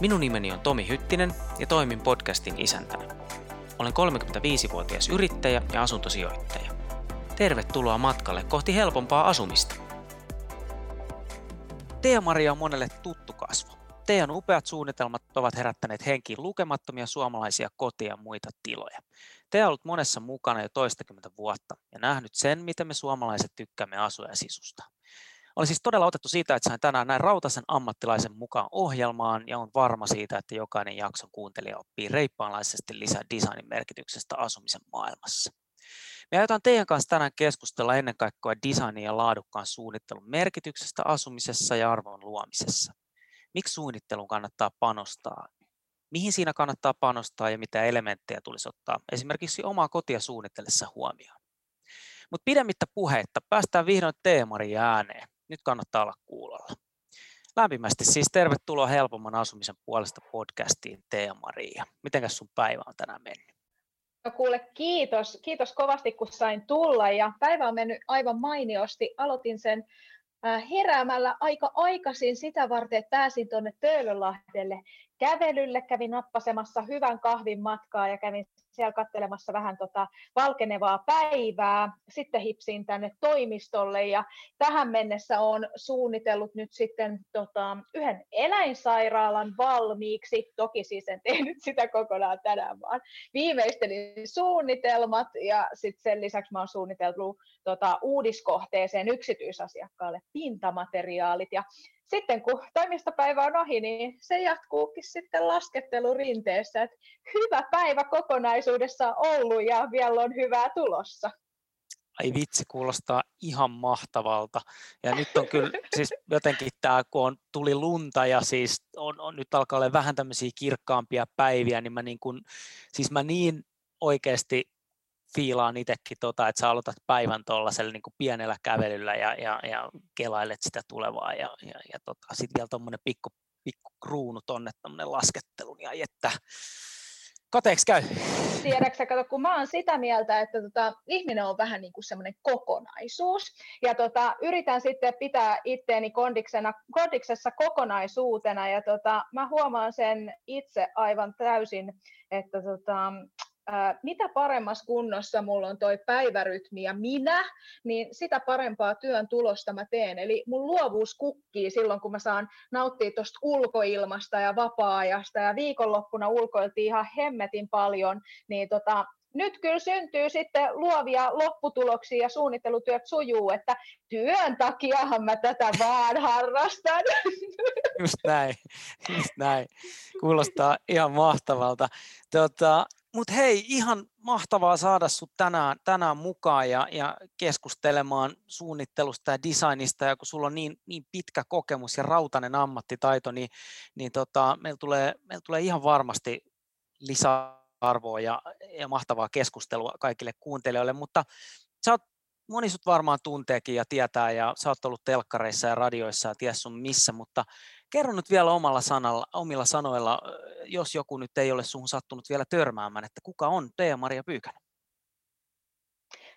Minun nimeni on Tomi Hyttinen ja toimin podcastin isäntänä. Olen 35-vuotias yrittäjä ja asuntosijoittaja. Tervetuloa matkalle kohti helpompaa asumista. Teemaria on monelle tuttu kasvo. Teidän upeat suunnitelmat ovat herättäneet henkiin lukemattomia suomalaisia kotia ja muita tiloja. Te ollut monessa mukana jo toistakymmentä vuotta ja nähnyt sen, miten me suomalaiset tykkäämme asua ja sisustaa. Olen siis todella otettu siitä, että sain tänään näin rautaisen ammattilaisen mukaan ohjelmaan ja on varma siitä, että jokainen jakson kuuntelija oppii reippaanlaisesti lisää designin merkityksestä asumisen maailmassa. Me aiotaan teidän kanssa tänään keskustella ennen kaikkea designin ja laadukkaan suunnittelun merkityksestä asumisessa ja arvon luomisessa. Miksi suunnitteluun kannattaa panostaa? Mihin siinä kannattaa panostaa ja mitä elementtejä tulisi ottaa esimerkiksi omaa kotia suunnitellessa huomioon? Mutta pidemmittä puheitta päästään vihdoin teemarin ääneen. Nyt kannattaa olla kuulolla. Lämpimästi siis tervetuloa helpomman asumisen puolesta podcastiin Teemaria. Mitenkäs sun päivä on tänään mennyt? No kuule, kiitos. Kiitos kovasti, kun sain tulla. Ja päivä on mennyt aivan mainiosti. Aloitin sen äh, heräämällä aika aikaisin sitä varten, että pääsin tuonne Töölönlahdelle kävelylle, kävin nappasemassa hyvän kahvin matkaa ja kävin siellä katselemassa vähän tota valkenevaa päivää. Sitten hipsin tänne toimistolle ja tähän mennessä on suunnitellut nyt sitten tota, yhden eläinsairaalan valmiiksi. Toki siis en tehnyt sitä kokonaan tänään, vaan viimeistelin suunnitelmat ja sitten sen lisäksi mä oon suunnitellut tota, uudiskohteeseen yksityisasiakkaalle pintamateriaalit ja sitten kun toimistopäivä on ohi, niin se jatkuukin sitten laskettelurinteessä. Että hyvä päivä kokonaisuudessa on ollut ja vielä on hyvää tulossa. Ai vitsi, kuulostaa ihan mahtavalta. Ja nyt on kyllä siis jotenkin tämä, kun on, tuli lunta ja siis on, on, nyt alkaa olla vähän tämmöisiä kirkkaampia päiviä, niin mä niin, kuin, siis mä niin oikeasti fiilaan itsekin, tota, että sä aloitat päivän tuollaisella niin pienellä kävelyllä ja, ja, ja kelailet sitä tulevaa ja, ja, ja tota, sitten vielä tuommoinen pikku, pikku kruunu tonne tuommoinen laskettelu, niin että kateeksi käy. Tiedätkö kato, kun mä oon sitä mieltä, että tota, ihminen on vähän niin kuin semmoinen kokonaisuus, ja tota, yritän sitten pitää itteeni kondiksena, kondiksessa kokonaisuutena, ja tota, mä huomaan sen itse aivan täysin, että tota, mitä paremmassa kunnossa mulla on toi päivärytmi ja minä, niin sitä parempaa työn tulosta mä teen. Eli mun luovuus kukkii silloin, kun mä saan nauttia tuosta ulkoilmasta ja vapaa-ajasta, ja viikonloppuna ulkoiltiin ihan hemmetin paljon, niin tota, nyt kyllä syntyy sitten luovia lopputuloksia ja suunnittelutyöt sujuu, että työn takiahan mä tätä vaan harrastan. Just näin, just näin. Kuulostaa ihan mahtavalta. Tota, mutta hei, ihan mahtavaa saada sinut tänään, tänään mukaan ja, ja keskustelemaan suunnittelusta ja designista. Ja kun sulla on niin, niin pitkä kokemus ja rautainen ammattitaito, niin, niin tota, meillä, tulee, meillä tulee ihan varmasti lisäarvoa ja, ja mahtavaa keskustelua kaikille kuuntelijoille. Mutta sä oot, moni sut varmaan tunteekin ja tietää ja sä oot ollut telkkareissa ja radioissa ja ties sun missä, mutta Kerro nyt vielä omalla sanalla, omilla sanoilla, jos joku nyt ei ole suhun sattunut vielä törmäämään, että kuka on Teemaria Pyykänen?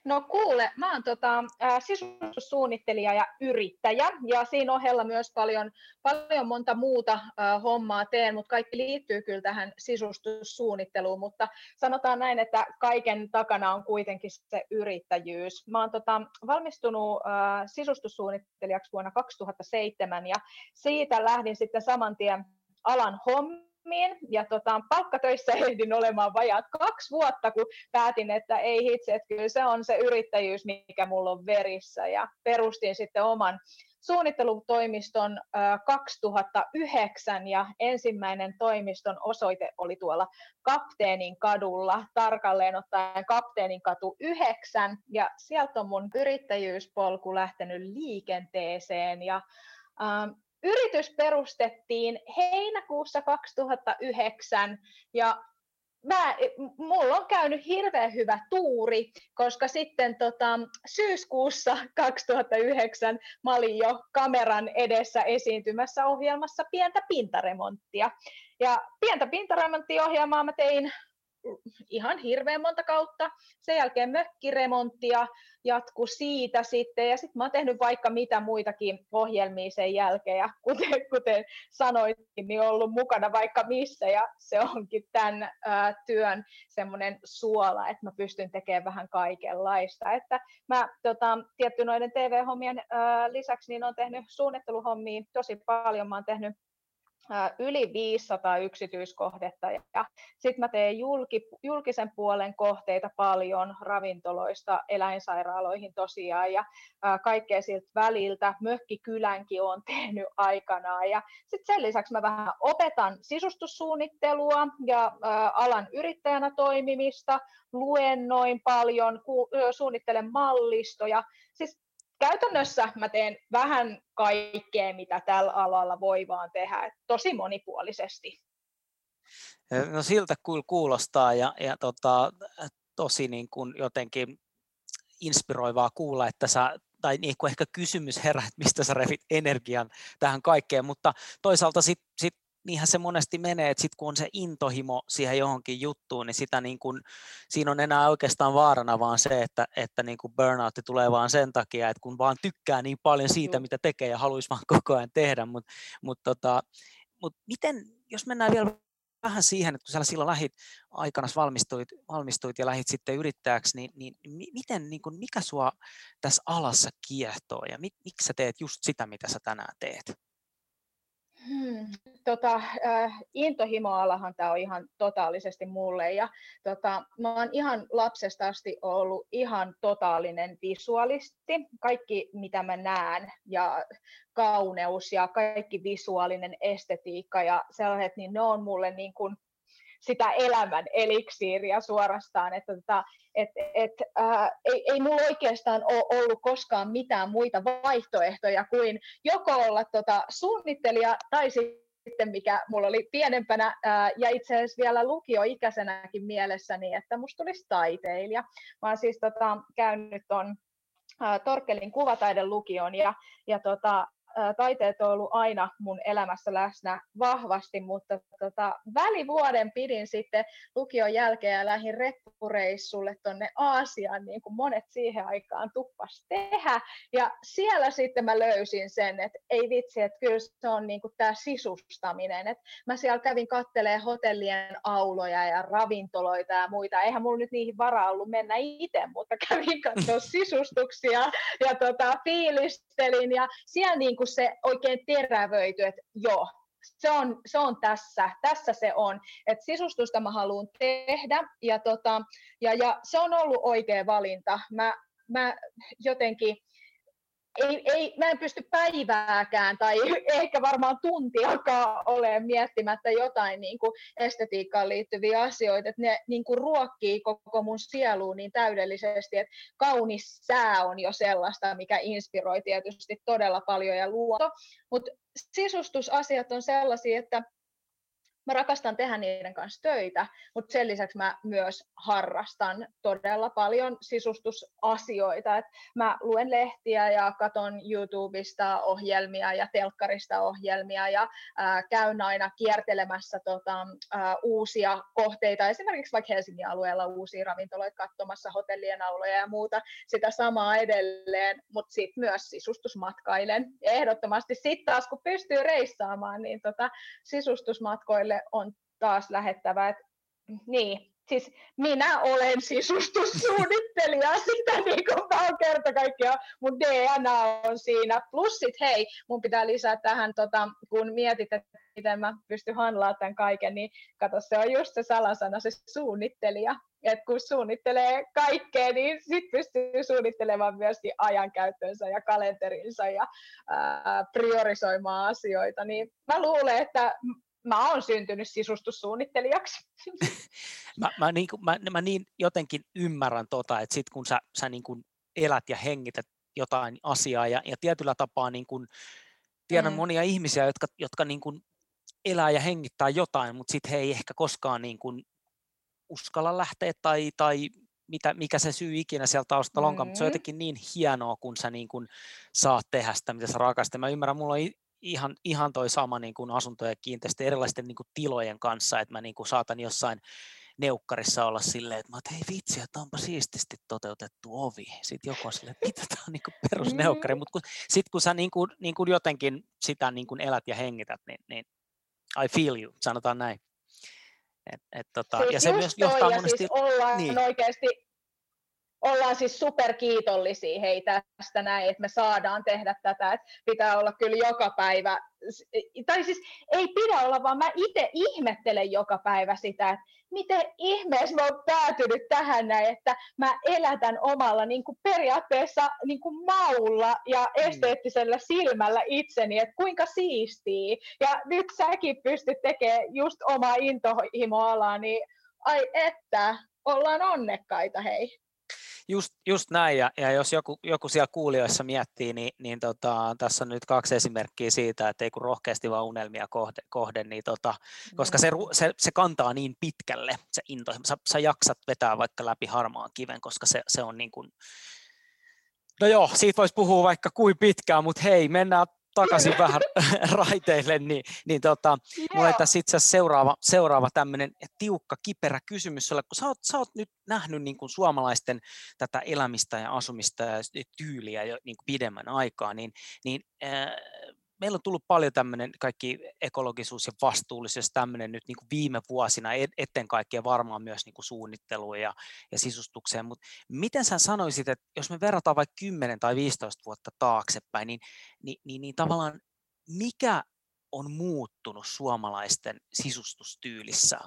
No kuule, mä oon tota, sisustussuunnittelija ja yrittäjä ja siinä ohella myös paljon, paljon monta muuta äh, hommaa teen, mutta kaikki liittyy kyllä tähän sisustussuunnitteluun, mutta sanotaan näin, että kaiken takana on kuitenkin se yrittäjyys. Mä oon tota, valmistunut äh, sisustussuunnittelijaksi vuonna 2007 ja siitä lähdin sitten saman tien alan hommiin hommiin ja tota, palkkatöissä ehdin olemaan vajaat kaksi vuotta, kun päätin, että ei hitse, että kyllä se on se yrittäjyys, mikä mulla on verissä. Ja perustin sitten oman suunnittelutoimiston 2009 ja ensimmäinen toimiston osoite oli tuolla Kapteenin kadulla, tarkalleen ottaen Kapteenin katu 9 ja sieltä on mun yrittäjyyspolku lähtenyt liikenteeseen ja yritys perustettiin heinäkuussa 2009 ja mä, mulla on käynyt hirveän hyvä tuuri, koska sitten tota, syyskuussa 2009 mä olin jo kameran edessä esiintymässä ohjelmassa pientä pintaremonttia. Ja pientä pintaremonttiohjelmaa mä tein ihan hirveän monta kautta. Sen jälkeen mökkiremonttia jatku siitä sitten. Ja sitten mä oon tehnyt vaikka mitä muitakin ohjelmia sen jälkeen. Ja kuten, kuten sanoitkin, niin ollut mukana vaikka missä. Ja se onkin tämän ää, työn semmoinen suola, että mä pystyn tekemään vähän kaikenlaista. Että mä tota, tietty noiden TV-hommien ää, lisäksi niin on tehnyt suunnitteluhommia tosi paljon. Mä oon tehnyt yli 500 yksityiskohdetta ja sitten mä teen julki, julkisen puolen kohteita paljon ravintoloista eläinsairaaloihin tosiaan ja kaikkea siltä väliltä. Mökkikylänkin on tehnyt aikanaan ja sitten sen lisäksi mä vähän opetan sisustussuunnittelua ja alan yrittäjänä toimimista, luennoin paljon, suunnittelen mallistoja. Siis käytännössä mä teen vähän kaikkea, mitä tällä alalla voi vaan tehdä, tosi monipuolisesti. No siltä kuulostaa ja, ja tota, tosi niin kuin jotenkin inspiroivaa kuulla, että sä, tai niin kuin ehkä kysymys herää, että mistä sä revit energian tähän kaikkeen, mutta toisaalta sitten sit niinhän se monesti menee, että sitten kun on se intohimo siihen johonkin juttuun, niin sitä niin kuin, siinä on enää oikeastaan vaarana vaan se, että, että niin burnout tulee vaan sen takia, että kun vaan tykkää niin paljon siitä, mitä tekee ja haluaisi vaan koko ajan tehdä, mutta mut tota, mut miten, jos mennään vielä vähän siihen, että kun sä silloin lähit aikana valmistuit, valmistuit ja lähit sitten yrittäjäksi, niin, niin miten, niin kuin, mikä sua tässä alassa kiehtoo ja mit, miksi sä teet just sitä, mitä sä tänään teet? Hmm, tota, äh, intohimoalahan tämä on ihan totaalisesti mulle ja tota, mä oon ihan lapsesta asti ollut ihan totaalinen visuaalisti. Kaikki mitä mä näen ja kauneus ja kaikki visuaalinen estetiikka ja sellaiset, niin ne on mulle niin kuin sitä elämän eliksiiriä suorastaan, että tota, et, et, ää, ei, ei mulla oikeastaan ole ollut koskaan mitään muita vaihtoehtoja kuin joko olla tota, suunnittelija tai sitten mikä mulla oli pienempänä ää, ja itse asiassa vielä lukioikäisenäkin mielessäni, että musta tulisi taiteilija. Mä oon siis tota, käynyt ton Torkelin kuvataidelukion ja, ja tota, taiteet on ollut aina mun elämässä läsnä vahvasti, mutta tota, välivuoden pidin sitten lukion jälkeen ja lähdin reppureissulle tuonne Aasiaan, niin kuin monet siihen aikaan tuppas tehdä. Ja siellä sitten mä löysin sen, että ei vitsi, että kyllä se on niin kuin tämä sisustaminen. Että mä siellä kävin kattelee hotellien auloja ja ravintoloita ja muita. Eihän mulla nyt niihin varaa ollut mennä itse, mutta kävin katsoa sisustuksia ja tota, fiilistelin. Ja siellä niin kuin se oikein terävöity, että joo, se on, se on tässä, tässä se on, että sisustusta mä haluan tehdä ja, tota, ja, ja se on ollut oikea valinta. Mä, mä jotenkin ei, ei, mä en pysty päivääkään tai ehkä varmaan tuntiakaan ole miettimättä jotain niin kuin estetiikkaan liittyviä asioita, että ne niin kuin ruokkii koko mun sieluun niin täydellisesti, että kaunis sää on jo sellaista, mikä inspiroi tietysti todella paljon ja luonto, mutta sisustusasiat on sellaisia, että mä rakastan tehdä niiden kanssa töitä, mutta sen lisäksi mä myös harrastan todella paljon sisustusasioita. Et mä luen lehtiä ja katon YouTubesta ohjelmia ja telkkarista ohjelmia ja ää, käyn aina kiertelemässä tota, ää, uusia kohteita, esimerkiksi vaikka Helsingin alueella uusia ravintoloita katsomassa hotellien auloja ja muuta, sitä samaa edelleen, mutta sitten myös sisustusmatkailen. Ja ehdottomasti sitten taas, kun pystyy reissaamaan, niin tota, sisustusmatkoille on taas lähettävä, että niin, siis minä olen sisustussuunnittelija, sitä niin kuin vaan kerta kaikkiaan mun DNA on siinä. Plus sit hei, mun pitää lisää tähän, tota, kun mietit, että miten mä pystyn handlaamaan tämän kaiken, niin kato, se on just se salasana, se suunnittelija. että kun suunnittelee kaikkea, niin sit pystyy suunnittelemaan myöskin ajankäyttönsä ja kalenterinsa ja ää, priorisoimaan asioita. Niin mä luulen, että mä oon syntynyt sisustussuunnittelijaksi. mä, mä, niin, mä, mä niin jotenkin ymmärrän tota, että sit kun sä, sä niin kuin elät ja hengität jotain asiaa ja, ja tietyllä tapaa niin kuin, tiedän mm. monia ihmisiä, jotka, jotka niin kuin elää ja hengittää jotain, mutta sitten he ei ehkä koskaan niin kuin uskalla lähteä tai, tai mitä, mikä se syy ikinä siellä taustalla onkaan, mm. mutta se on mm. jotenkin niin hienoa, kun sä niin kuin saat tehdä sitä, mitä sä rakastat. Mä ymmärrän, mulla on ihan, ihan toi sama niin kuin asunto- ja kiinteistö erilaisten niin kuin tilojen kanssa, että mä niin kuin saatan jossain neukkarissa olla silleen, että mä oon, hei vitsi, että onpa siististi toteutettu ovi. Sitten joku on silleen, että mitä tämä on niin perusneukkari, mm. mutta sitten kun sä niin kuin, niin kuin jotenkin sitä niin kuin elät ja hengität, niin, niin I feel you, sanotaan näin. Et, et, tota, siis ja se myös johtaa monesti... Siis ollaan niin. oikeasti ollaan siis superkiitollisia hei tästä näin, että me saadaan tehdä tätä, että pitää olla kyllä joka päivä, tai siis ei pidä olla, vaan mä itse ihmettelen joka päivä sitä, että miten ihmeessä mä oon päätynyt tähän näin, että mä elätän omalla niin kuin periaatteessa niin kuin maulla ja mm. esteettisellä silmällä itseni, että kuinka siistii. Ja nyt säkin pystyt tekemään just omaa intohimoalaa, niin ai että, ollaan onnekkaita hei. Just, just näin, ja, ja jos joku, joku siellä kuulijoissa miettii, niin, niin tota, tässä on nyt kaksi esimerkkiä siitä, että ei kun rohkeasti vaan unelmia kohde, kohde niin tota, koska se, se, se kantaa niin pitkälle, se into, sä, sä jaksat vetää vaikka läpi harmaan kiven, koska se, se on niin kuin, No joo, siitä voisi puhua vaikka kuin pitkään, mutta hei, mennään takaisin vähän raiteille, niin, niin tota, mulla tässä itse asiassa seuraava, seuraava tämmöinen tiukka, kiperä kysymys sulle, kun sä oot, sä oot nyt nähnyt niin kuin suomalaisten tätä elämistä ja asumista ja tyyliä jo niin kuin pidemmän aikaa, niin, niin äh, meillä on tullut paljon tämmöinen kaikki ekologisuus ja vastuullisuus tämmöinen nyt niin kuin viime vuosina, etten kaikkea varmaan myös niin kuin suunnitteluun ja, ja sisustukseen, mutta miten sä sanoisit, että jos me verrataan vaikka 10 tai 15 vuotta taaksepäin, niin, niin, niin, niin tavallaan mikä on muuttunut suomalaisten sisustustyylissä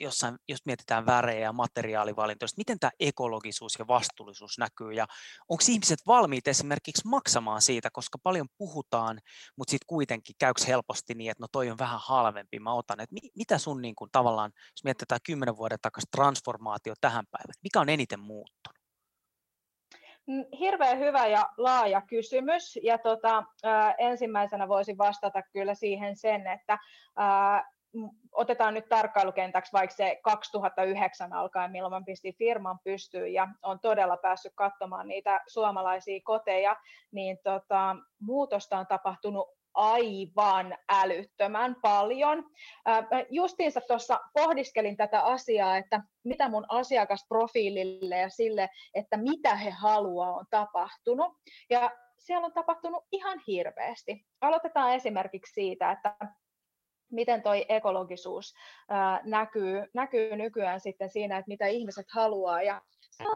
jossain, jos mietitään värejä ja materiaalivalintoja, miten tämä ekologisuus ja vastuullisuus näkyy ja onko ihmiset valmiit esimerkiksi maksamaan siitä, koska paljon puhutaan, mutta sitten kuitenkin käykö helposti niin, että no toi on vähän halvempi, mä otan, että mitä sun niin kuin, tavallaan, jos mietitään kymmenen vuoden takaisin transformaatio tähän päivään, mikä on eniten muuttunut? Mm, hirveän hyvä ja laaja kysymys. Ja tota, ensimmäisenä voisin vastata kyllä siihen sen, että otetaan nyt tarkkailukentäksi vaikka se 2009 alkaen, milloin mä pistin firman pystyyn ja on todella päässyt katsomaan niitä suomalaisia koteja, niin tota, muutosta on tapahtunut aivan älyttömän paljon. Justiinsa tuossa pohdiskelin tätä asiaa, että mitä mun asiakasprofiilille ja sille, että mitä he haluaa on tapahtunut. Ja siellä on tapahtunut ihan hirveästi. Aloitetaan esimerkiksi siitä, että miten toi ekologisuus ää, näkyy, näkyy nykyään sitten siinä, että mitä ihmiset haluaa. Ja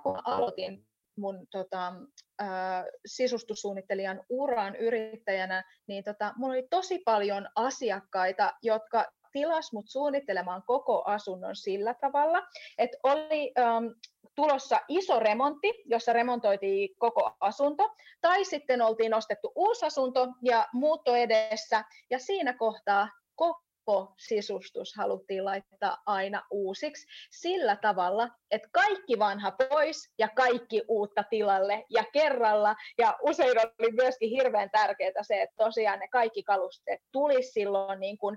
kun aloitin mun tota, ää, sisustussuunnittelijan uran yrittäjänä, niin tota, mulla oli tosi paljon asiakkaita, jotka tilas mut suunnittelemaan koko asunnon sillä tavalla, että oli äm, tulossa iso remontti, jossa remontoitiin koko asunto, tai sitten oltiin ostettu uusi asunto ja muutto edessä, ja siinä kohtaa koko sisustus haluttiin laittaa aina uusiksi sillä tavalla, että kaikki vanha pois ja kaikki uutta tilalle ja kerralla. Ja usein oli myöskin hirveän tärkeää se, että tosiaan ne kaikki kalusteet tulisi silloin niin kuin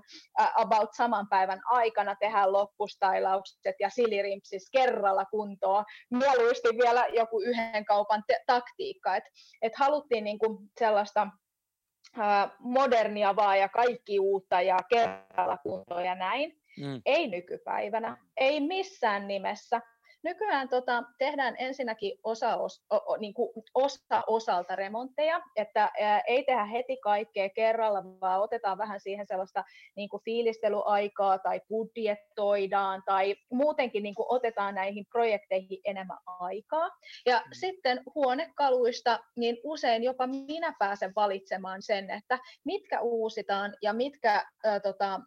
about saman päivän aikana, tehdään loppustylaukset ja silirimpsis kerralla kuntoon. Mieluusti vielä joku yhden kaupan te- taktiikka, että et haluttiin niin kuin sellaista modernia vaan ja kaikki uutta ja kerralla kuntoon ja näin. Mm. Ei nykypäivänä, ei missään nimessä. Nykyään tota, tehdään ensinnäkin osa, os, o, o, niin kuin osa osalta remontteja, että ää, ei tehdä heti kaikkea kerralla, vaan otetaan vähän siihen sellaista niin kuin fiilistelyaikaa tai budjetoidaan tai muutenkin niin kuin otetaan näihin projekteihin enemmän aikaa. Ja mm. sitten huonekaluista, niin usein jopa minä pääsen valitsemaan sen, että mitkä uusitaan ja mitkä ää, tota,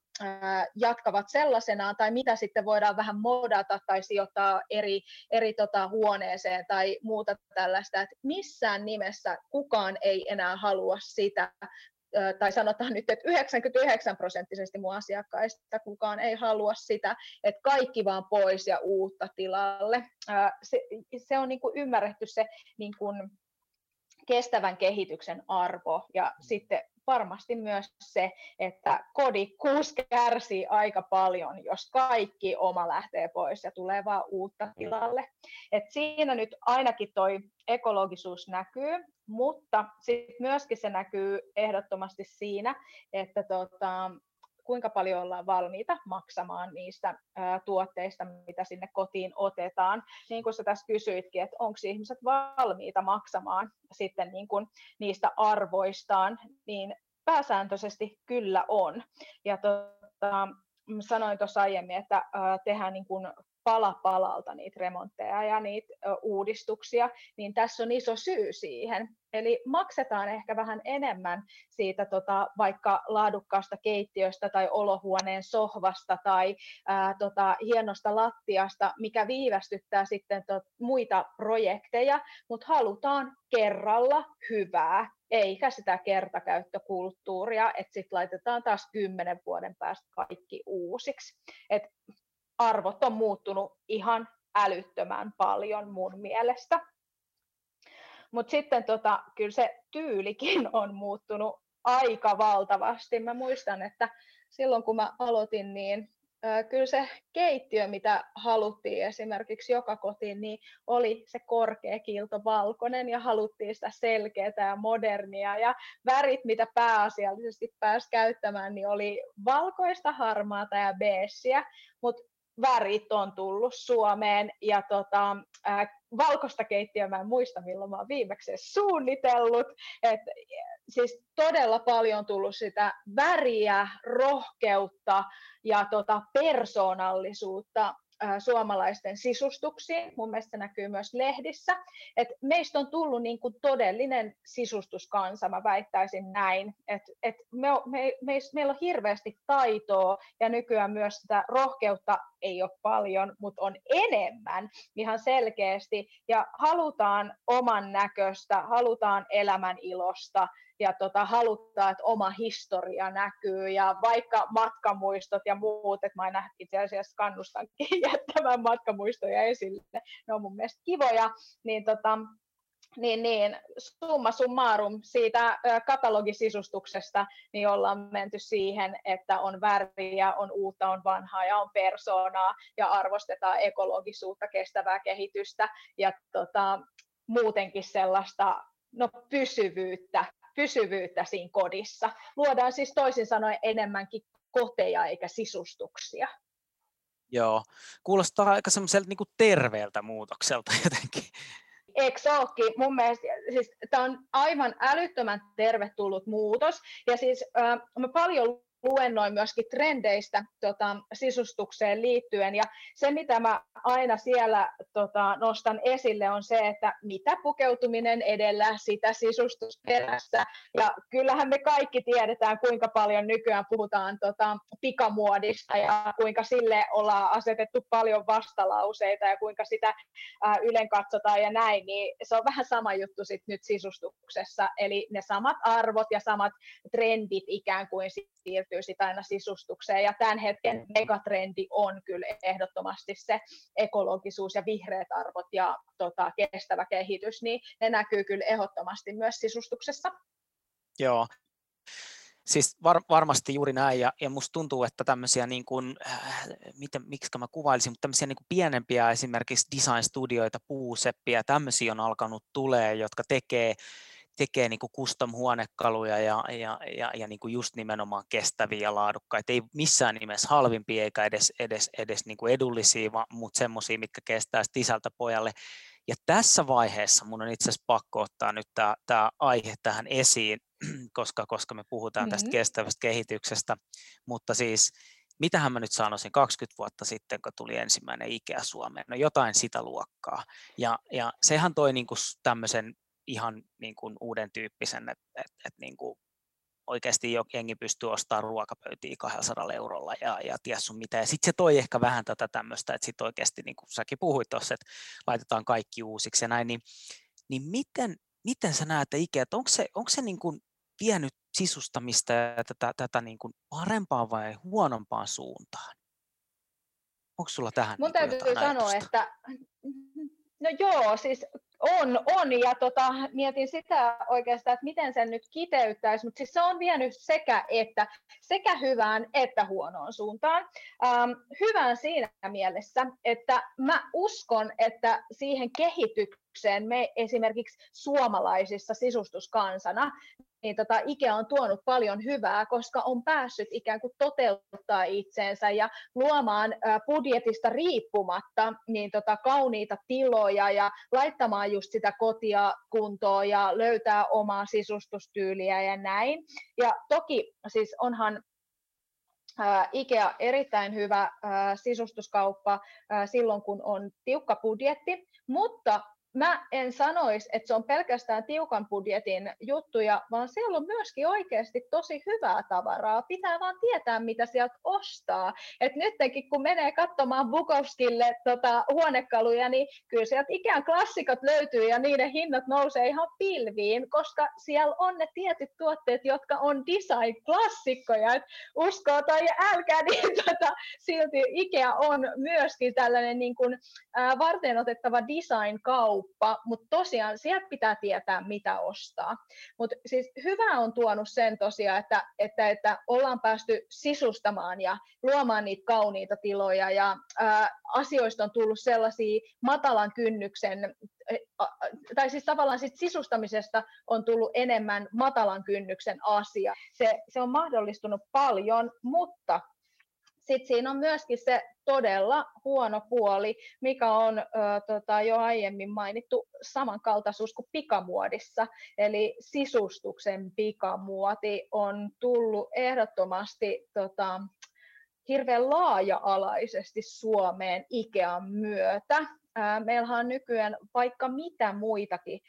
jatkavat sellaisenaan, tai mitä sitten voidaan vähän modata tai sijoittaa eri, eri tota, huoneeseen tai muuta tällaista, että missään nimessä kukaan ei enää halua sitä, tai sanotaan nyt, että 99 prosenttisesti mun asiakkaista kukaan ei halua sitä, että kaikki vaan pois ja uutta tilalle. Se, se on niin kuin ymmärretty se niin kuin kestävän kehityksen arvo ja sitten varmasti myös se, että kodikkuus kärsii aika paljon, jos kaikki oma lähtee pois ja tulee vaan uutta tilalle. Et siinä nyt ainakin toi ekologisuus näkyy, mutta sitten myöskin se näkyy ehdottomasti siinä, että tota, kuinka paljon ollaan valmiita maksamaan niistä ää, tuotteista, mitä sinne kotiin otetaan. Niin kuin sä tässä kysyitkin, että onko ihmiset valmiita maksamaan sitten niin kuin niistä arvoistaan, niin pääsääntöisesti kyllä on. Ja tota, sanoin tuossa aiemmin, että ää, tehdään niin kuin pala palalta niitä remontteja ja niitä uudistuksia, niin tässä on iso syy siihen. Eli maksetaan ehkä vähän enemmän siitä tota, vaikka laadukkaasta keittiöstä tai olohuoneen sohvasta tai ää, tota, hienosta lattiasta, mikä viivästyttää sitten tot, muita projekteja, mutta halutaan kerralla hyvää, eikä sitä kertakäyttökulttuuria, että sitten laitetaan taas kymmenen vuoden päästä kaikki uusiksi. Et arvot on muuttunut ihan älyttömän paljon mun mielestä. Mutta sitten tota, kyllä se tyylikin on muuttunut aika valtavasti. Mä muistan, että silloin kun mä aloitin, niin kyllä se keittiö, mitä haluttiin esimerkiksi joka kotiin, niin oli se korkea kiilto valkoinen ja haluttiin sitä selkeää ja modernia ja värit, mitä pääasiallisesti pääsi käyttämään, niin oli valkoista, harmaata ja beessiä, mutta värit on tullut Suomeen ja tota, äh, valkoista keittiöä mä en muista milloin mä oon viimeksi suunnitellut. Et, siis todella paljon tullut sitä väriä, rohkeutta ja tota, persoonallisuutta suomalaisten sisustuksiin. Mun mielestä se näkyy myös lehdissä. Et meistä on tullut niin kuin todellinen sisustuskansa, mä väittäisin näin. Et, et me, me, me, meillä on hirveästi taitoa ja nykyään myös sitä rohkeutta ei ole paljon, mutta on enemmän ihan selkeästi. Ja halutaan oman näköistä, halutaan elämän ilosta ja tota, haluttaa, että oma historia näkyy ja vaikka matkamuistot ja muut, että mä aina itse asiassa kannustankin jättämään matkamuistoja esille, ne on mun mielestä kivoja, niin tota, niin, niin, summa summarum siitä katalogisistuksesta niin ollaan menty siihen, että on väriä, on uutta, on vanhaa ja on persoonaa ja arvostetaan ekologisuutta, kestävää kehitystä ja tota, muutenkin sellaista no, pysyvyyttä pysyvyyttä siinä kodissa. Luodaan siis toisin sanoen enemmänkin koteja eikä sisustuksia. Joo, kuulostaa aika semmoiselta niin terveeltä muutokselta jotenkin. Eikö olekin? Mun mielestä siis, tämä on aivan älyttömän tervetullut muutos. Ja siis äh, mä paljon luennoin myöskin trendeistä tota, sisustukseen liittyen. Ja se, mitä mä aina siellä tota, nostan esille, on se, että mitä pukeutuminen edellä, sitä sisustus perässä. Ja kyllähän me kaikki tiedetään, kuinka paljon nykyään puhutaan tota, pikamuodista ja kuinka sille ollaan asetettu paljon vastalauseita ja kuinka sitä ää, ylen katsotaan ja näin. Niin se on vähän sama juttu sit nyt sisustuksessa. Eli ne samat arvot ja samat trendit ikään kuin siirtyy siirtyy sitä aina sisustukseen. Ja tämän hetken megatrendi on kyllä ehdottomasti se ekologisuus ja vihreät arvot ja tota, kestävä kehitys, niin ne näkyy kyllä ehdottomasti myös sisustuksessa. Joo, Siis var, varmasti juuri näin, ja, ja musta tuntuu, että tämmöisiä, niin kuin, äh, miten, miksi mä kuvailisin, mutta tämmöisiä niin kuin pienempiä esimerkiksi design-studioita, puuseppiä, tämmöisiä on alkanut tulee, jotka tekee tekee niin custom-huonekaluja ja, ja, ja, ja niin kuin just nimenomaan kestäviä ja laadukkaita. Ei missään nimessä halvimpia eikä edes, edes, edes niin kuin edullisia, mutta semmoisia, mitkä kestää sisältä pojalle. Ja tässä vaiheessa mun on itse asiassa pakko ottaa nyt tämä, tämä aihe tähän esiin, koska, koska me puhutaan mm-hmm. tästä kestävästä kehityksestä, mutta siis mitähän mä nyt sanoisin 20 vuotta sitten, kun tuli ensimmäinen IKEA Suomeen, no jotain sitä luokkaa. Ja, ja sehän toi niin kuin tämmöisen ihan niin kuin uuden tyyppisen, että et, et niin kuin oikeasti jengi pystyy ostamaan ruokapöytiä 200 eurolla ja, ja ties sun mitä. Ja sitten se toi ehkä vähän tätä tämmöistä, että sitten oikeasti, niin kuin säkin puhuit tuossa, että laitetaan kaikki uusiksi ja näin, niin, niin miten, miten sä näet Ikea, että onko se, onko se niin kuin vienyt sisustamista ja tätä, tätä niin kuin parempaan vai huonompaan suuntaan? Onko sulla tähän Mun niin täytyy sanoa, ajatusta? että no joo, siis On, on, ja tota, mietin sitä oikeastaan, että miten sen nyt kiteyttäisi, mutta siis se on vienyt sekä että, sekä hyvään että huonoon suuntaan. Ähm, hyvään siinä mielessä, että mä uskon, että siihen kehitykseen me esimerkiksi suomalaisissa sisustuskansana, niin tota IKEA on tuonut paljon hyvää, koska on päässyt ikään kuin toteuttaa itseensä ja luomaan budjetista riippumatta niin tota kauniita tiloja ja laittamaan just sitä kotia kuntoon ja löytää omaa sisustustyyliä ja näin. Ja toki siis onhan IKEA erittäin hyvä sisustuskauppa silloin, kun on tiukka budjetti, mutta mä en sanoisi, että se on pelkästään tiukan budjetin juttuja, vaan siellä on myöskin oikeasti tosi hyvää tavaraa. Pitää vaan tietää, mitä sieltä ostaa. Et nytkin, kun menee katsomaan Bukowskille tota, huonekaluja, niin kyllä sieltä ikään klassikot löytyy ja niiden hinnat nousee ihan pilviin, koska siellä on ne tietyt tuotteet, jotka on design-klassikkoja. Et tai älkää, niin tota, silti Ikea on myöskin tällainen niin kuin, ää, varten otettava design-kauppa kauppa, mutta tosiaan sieltä pitää tietää, mitä ostaa. Mutta siis hyvä on tuonut sen tosiaan, että, että, että ollaan päästy sisustamaan ja luomaan niitä kauniita tiloja ja ää, asioista on tullut sellaisia matalan kynnyksen tai siis tavallaan sit sisustamisesta on tullut enemmän matalan kynnyksen asia. Se, se on mahdollistunut paljon, mutta sitten siinä on myöskin se todella huono puoli, mikä on ö, tota, jo aiemmin mainittu samankaltaisuus kuin pikamuodissa. Eli sisustuksen pikamuoti on tullut ehdottomasti tota, hirveän laaja-alaisesti Suomeen Ikean myötä. Meillähän on nykyään vaikka mitä muitakin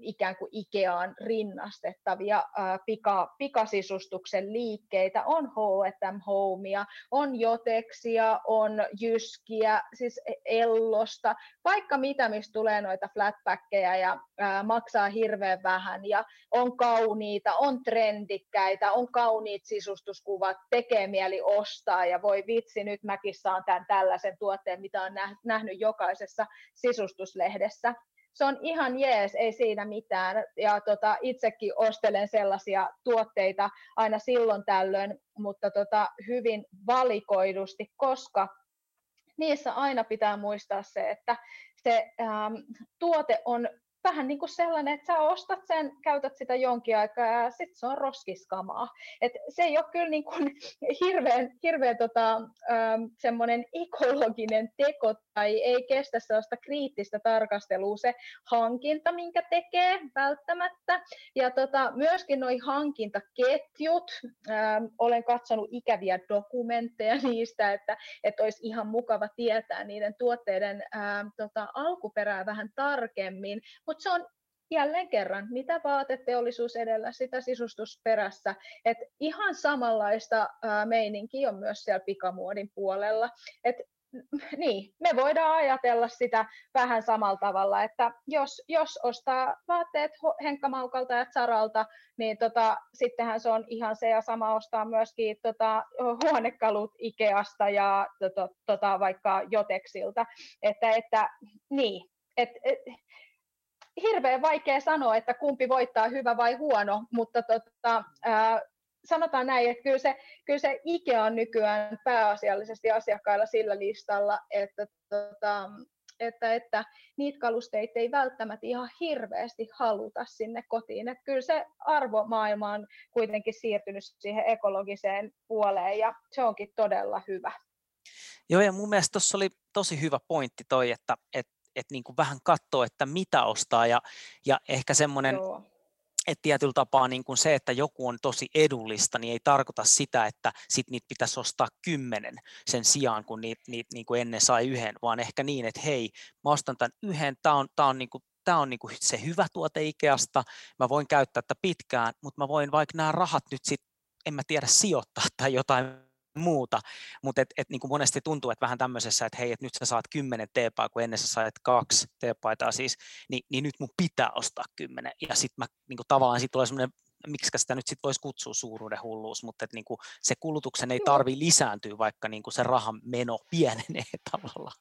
ikään kuin Ikeaan rinnastettavia pika, pikasisustuksen liikkeitä. On H&M Homea, on Jotexia, on Jyskiä, siis e, Ellosta, vaikka mitä, mistä tulee noita flatbackkejä ja maksaa hirveän vähän ja on kauniita, on trendikkäitä, on kauniit sisustuskuvat, tekee mieli ostaa ja voi vitsi, nyt mäkin saan tämän tällaisen tuotteen, mitä on nähnyt jokaisessa sisustuslehdessä se on ihan jees, ei siinä mitään. Ja tota, itsekin ostelen sellaisia tuotteita aina silloin tällöin, mutta tota, hyvin valikoidusti, koska niissä aina pitää muistaa se, että se ähm, tuote on vähän niin kuin sellainen, että sä ostat sen, käytät sitä jonkin aikaa ja sitten se on roskiskamaa. Et se ei ole kyllä niin kuin hirveän, hirveän tota, ähm, ekologinen teko tai ei kestä sellaista kriittistä tarkastelua se hankinta, minkä tekee välttämättä. Ja tota, myöskin nuo hankintaketjut, ähm, olen katsonut ikäviä dokumentteja niistä, että, että olisi ihan mukava tietää niiden tuotteiden ähm, tota, alkuperää vähän tarkemmin, mutta se on jälleen kerran, mitä vaateteollisuus edellä, sitä sisustusperässä. Et ihan samanlaista meininkiä on myös siellä pikamuodin puolella. Et, niin, me voidaan ajatella sitä vähän samalla tavalla, että jos, jos ostaa vaatteet Henkkamaukalta ja Zaralta, niin tota, sittenhän se on ihan se ja sama ostaa myöskin tota, huonekalut Ikeasta ja tota, tota, vaikka Jotexilta. Että, että niin, et, et, hirveän vaikea sanoa, että kumpi voittaa, hyvä vai huono, mutta tota, ää, sanotaan näin, että kyllä se, kyllä se IKEA on nykyään pääasiallisesti asiakkailla sillä listalla, että, tota, että, että niitä kalusteita ei välttämättä ihan hirveästi haluta sinne kotiin. Että kyllä se arvomaailma on kuitenkin siirtynyt siihen ekologiseen puoleen ja se onkin todella hyvä. Joo, ja mun mielestä tuossa oli tosi hyvä pointti toi, että, että että niin kuin vähän katsoa, että mitä ostaa. Ja, ja ehkä semmoinen, että tietyllä tapaa niin kuin se, että joku on tosi edullista, niin ei tarkoita sitä, että sit niitä pitäisi ostaa kymmenen sen sijaan, kun niitä, niitä niin kuin ennen sai yhden, vaan ehkä niin, että hei, mä ostan tämän yhden, tämä on, tämä on niin kuin tämä on niin kuin se hyvä tuote Ikeasta, mä voin käyttää tätä pitkään, mutta mä voin vaikka nämä rahat nyt sitten, en mä tiedä, sijoittaa tai jotain muuta, mutta et, et, niin kuin monesti tuntuu, että vähän tämmöisessä, että hei, että nyt sä saat kymmenen teepaa, kun ennen sä sait kaksi teepaitaa siis, niin, niin nyt mun pitää ostaa kymmenen, ja sitten mä niin kuin tavallaan sit tulee semmoinen miksi sitä nyt sit voisi kutsua suuruuden hulluus, mutta et niinku se kulutuksen ei tarvi lisääntyä, vaikka niinku se rahan meno pienenee tavallaan.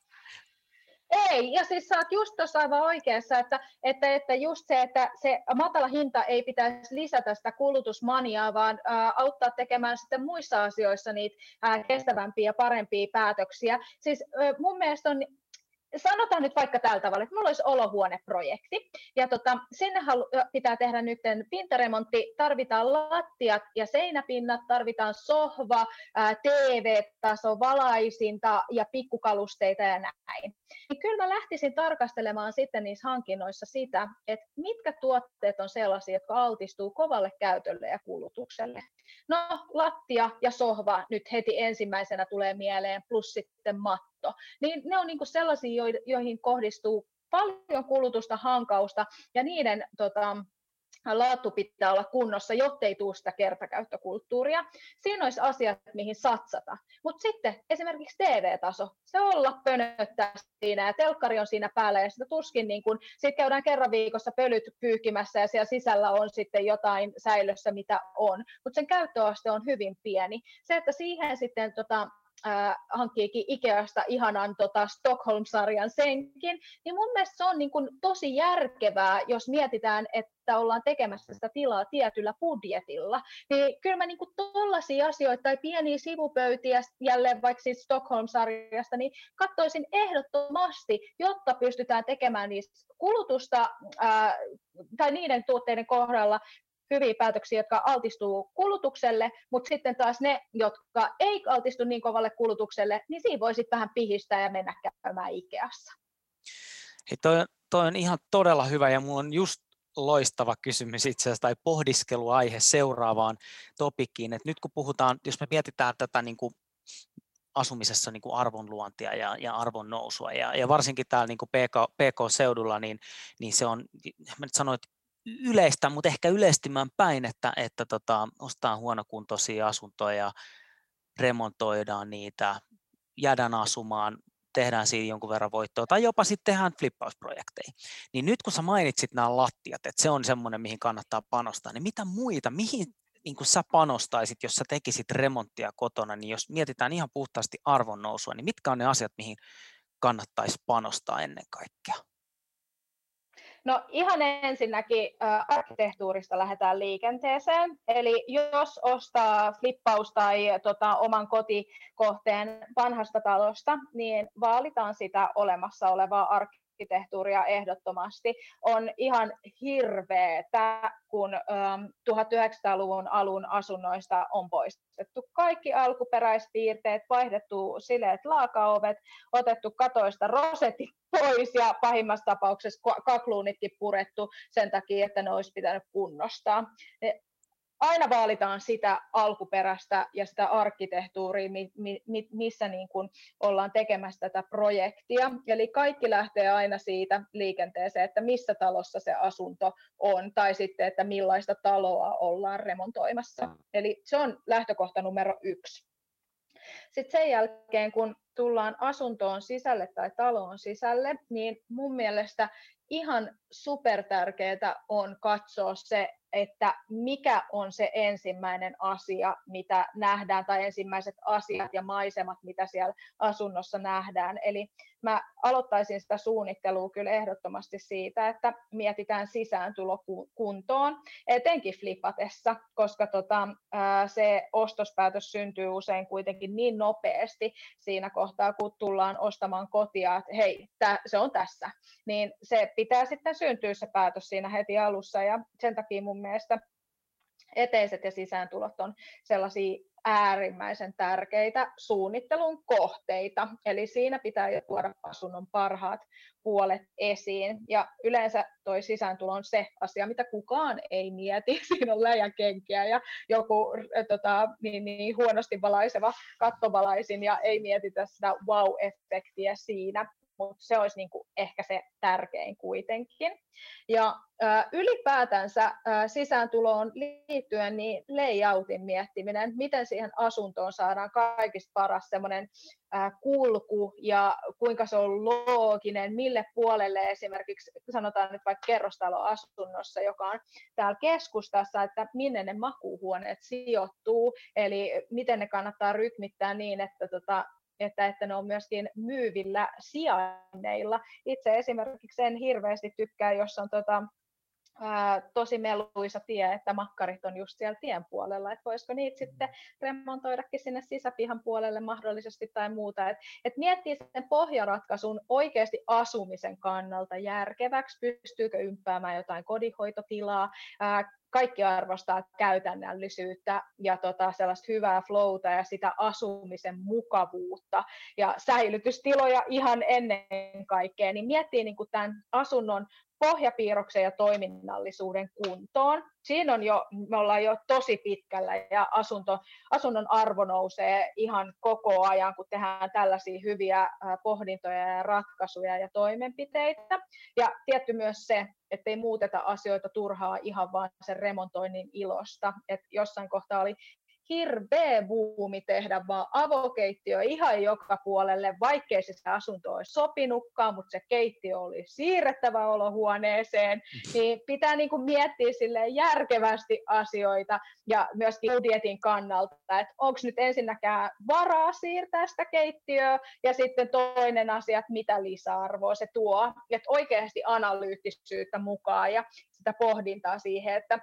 Ei, ja siis sä oot just tuossa aivan oikeassa, että, että, että just se, että se matala hinta ei pitäisi lisätä sitä kulutusmaniaa, vaan ää, auttaa tekemään sitten muissa asioissa niitä ää, kestävämpiä ja parempia päätöksiä. Siis ää, mun mielestä on sanotaan nyt vaikka tällä tavalla, että minulla olisi olohuoneprojekti, ja tota, sinne halu, pitää tehdä nyt pintaremontti, tarvitaan lattiat ja seinäpinnat, tarvitaan sohva, TV-taso, valaisinta ja pikkukalusteita ja näin. Niin kyllä mä lähtisin tarkastelemaan sitten niissä hankinnoissa sitä, että mitkä tuotteet on sellaisia, jotka altistuu kovalle käytölle ja kulutukselle. No, lattia ja sohva nyt heti ensimmäisenä tulee mieleen, plus sitten matto. Niin ne on niin kuin sellaisia, joihin kohdistuu paljon kulutusta, hankausta ja niiden tota, laatu pitää olla kunnossa, jottei tule sitä kertakäyttökulttuuria. Siinä olisi asiat, mihin satsata. Mutta sitten esimerkiksi TV-taso, se olla pönöttää siinä ja telkkari on siinä päällä ja sitä tuskin niin kun, sit käydään kerran viikossa pölyt pyyhkimässä ja siellä sisällä on sitten jotain säilössä, mitä on. Mutta sen käyttöaste on hyvin pieni. Se, että siihen sitten tota, äh, hankkiikin Ikeasta ihanan tota, Stockholm-sarjan senkin, niin mun mielestä se on niin kuin tosi järkevää, jos mietitään, että ollaan tekemässä sitä tilaa tietyllä budjetilla. Niin kyllä mä niin kuin tollaisia asioita tai pieniä sivupöytiä jälleen vaikka siis Stockholm-sarjasta, niin katsoisin ehdottomasti, jotta pystytään tekemään niistä kulutusta ää, tai niiden tuotteiden kohdalla hyviä päätöksiä, jotka altistuu kulutukselle, mutta sitten taas ne, jotka ei altistu niin kovalle kulutukselle, niin siinä voi sitten vähän pihistää ja mennä käymään Ikeassa. Hei, toi, toi on ihan todella hyvä ja minulla on just loistava kysymys itse asiassa tai pohdiskeluaihe seuraavaan topikkiin, että nyt kun puhutaan, jos me mietitään tätä niin kuin asumisessa niin kuin arvonluontia ja, ja arvon nousua. Ja, ja varsinkin täällä niin kuin PK, PK-seudulla, niin, niin se on, mä nyt sanoin, että yleistä, mutta ehkä yleistymään päin, että, että tota, ostaa huonokuntoisia asuntoja, remontoidaan niitä, jäädään asumaan, tehdään siitä jonkun verran voittoa, tai jopa sitten tehdään flippausprojekteja. Niin nyt kun sä mainitsit nämä lattiat, että se on semmoinen, mihin kannattaa panostaa, niin mitä muita, mihin niin kun sä panostaisit, jos sä tekisit remonttia kotona, niin jos mietitään ihan puhtaasti arvon nousua, niin mitkä on ne asiat, mihin kannattaisi panostaa ennen kaikkea? No ihan ensinnäkin äh, arkkitehtuurista lähdetään liikenteeseen. Eli jos ostaa flippaus tai tota, oman kotikohteen vanhasta talosta, niin vaalitaan sitä olemassa olevaa arkkitehtuuria arkkitehtuuria ehdottomasti on ihan hirveetä, kun 1900-luvun alun asunnoista on poistettu kaikki alkuperäispiirteet, vaihdettu sileet laakaovet, otettu katoista rosetit pois ja pahimmassa tapauksessa kakluunitkin purettu sen takia, että ne olisi pitänyt kunnostaa aina vaalitaan sitä alkuperäistä ja sitä arkkitehtuuria, missä niin kuin ollaan tekemässä tätä projektia. Eli kaikki lähtee aina siitä liikenteeseen, että missä talossa se asunto on, tai sitten, että millaista taloa ollaan remontoimassa. Eli se on lähtökohta numero yksi. Sitten sen jälkeen, kun tullaan asuntoon sisälle tai taloon sisälle, niin mun mielestä ihan supertärkeää on katsoa se, että mikä on se ensimmäinen asia, mitä nähdään, tai ensimmäiset asiat ja maisemat, mitä siellä asunnossa nähdään. Eli mä aloittaisin sitä suunnittelua kyllä ehdottomasti siitä, että mietitään sisääntulo kuntoon, etenkin flipatessa, koska tota, se ostospäätös syntyy usein kuitenkin niin nopeasti siinä kohtaa, kun tullaan ostamaan kotia, että hei, tää, se on tässä. Niin se pitää sitten syntyä se päätös siinä heti alussa, ja sen takia mun mielestä eteiset ja sisääntulot on sellaisia äärimmäisen tärkeitä suunnittelun kohteita. Eli siinä pitää jo tuoda asunnon parhaat puolet esiin. Ja yleensä toi sisääntulo on se asia, mitä kukaan ei mieti. Siinä on läjäkenkiä ja joku tota, niin, niin, huonosti valaiseva kattovalaisin ja ei mietitä sitä wow-efektiä siinä mutta se olisi niin kuin ehkä se tärkein kuitenkin. Ja ää, ylipäätänsä ää, sisääntuloon liittyen niin layoutin miettiminen, miten siihen asuntoon saadaan kaikista paras semmoinen kulku ja kuinka se on looginen, mille puolelle esimerkiksi sanotaan nyt vaikka kerrostaloasunnossa, joka on täällä keskustassa, että minne ne makuuhuoneet sijoittuu, eli miten ne kannattaa rytmittää niin, että tota, että, että ne on myöskin myyvillä sijainneilla. Itse esimerkiksi sen hirveästi tykkää, jos on tota, ää, tosi meluisa tie, että makkarit on just siellä tien puolella, että voisiko niitä sitten remontoidakin sinne sisäpihan puolelle mahdollisesti tai muuta. Et, et miettii sen pohjaratkaisun oikeasti asumisen kannalta järkeväksi, pystyykö ympäämään jotain kodinhoitotilaa, ää, kaikki arvostaa käytännöllisyyttä ja tota, sellaista hyvää flowta ja sitä asumisen mukavuutta ja säilytystiloja ihan ennen kaikkea, niin miettii niin kuin tämän asunnon pohjapiirroksen ja toiminnallisuuden kuntoon. Siinä on jo, me ollaan jo tosi pitkällä ja asunto, asunnon arvo nousee ihan koko ajan, kun tehdään tällaisia hyviä pohdintoja ja ratkaisuja ja toimenpiteitä. Ja tietty myös se, että ei muuteta asioita turhaa ihan vaan sen remontoinnin ilosta. Et jossain kohtaa oli hirveä buumi tehdä vaan avokeittiö ihan joka puolelle, vaikkei se, se asunto olisi sopinutkaan, mutta se keittiö oli siirrettävä olohuoneeseen, niin pitää niin kuin miettiä sille järkevästi asioita ja myöskin budjetin kannalta, että onko nyt ensinnäkään varaa siirtää sitä keittiöä ja sitten toinen asia, että mitä lisäarvoa se tuo, että oikeasti analyyttisyyttä mukaan ja sitä pohdintaa siihen, että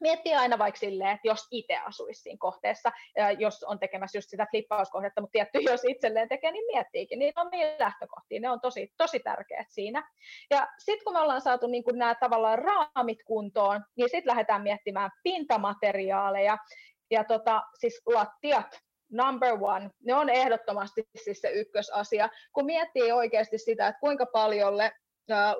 miettii aina vaikka silleen, että jos itse asuisi siinä kohteessa, jos on tekemässä just sitä flippauskohdetta, mutta tietty, jos itselleen tekee, niin miettiikin niitä omia lähtökohtia. Ne on tosi, tosi tärkeät siinä. Ja sitten kun me ollaan saatu niin nämä tavallaan raamit kuntoon, niin sitten lähdetään miettimään pintamateriaaleja ja tota, siis lattiat, number one, ne on ehdottomasti siis se ykkösasia, kun miettii oikeasti sitä, että kuinka paljolle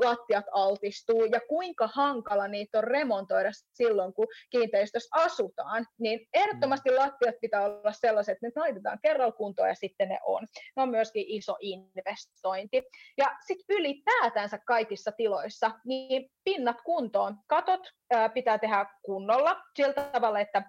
lattiat altistuu ja kuinka hankala niitä on remontoida silloin, kun kiinteistössä asutaan, niin ehdottomasti mm. lattiat pitää olla sellaiset, että ne laitetaan kerralla kuntoon ja sitten ne on. Ne on myöskin iso investointi. Ja sitten ylipäätänsä kaikissa tiloissa, niin pinnat kuntoon. Katot pitää tehdä kunnolla sillä tavalla, että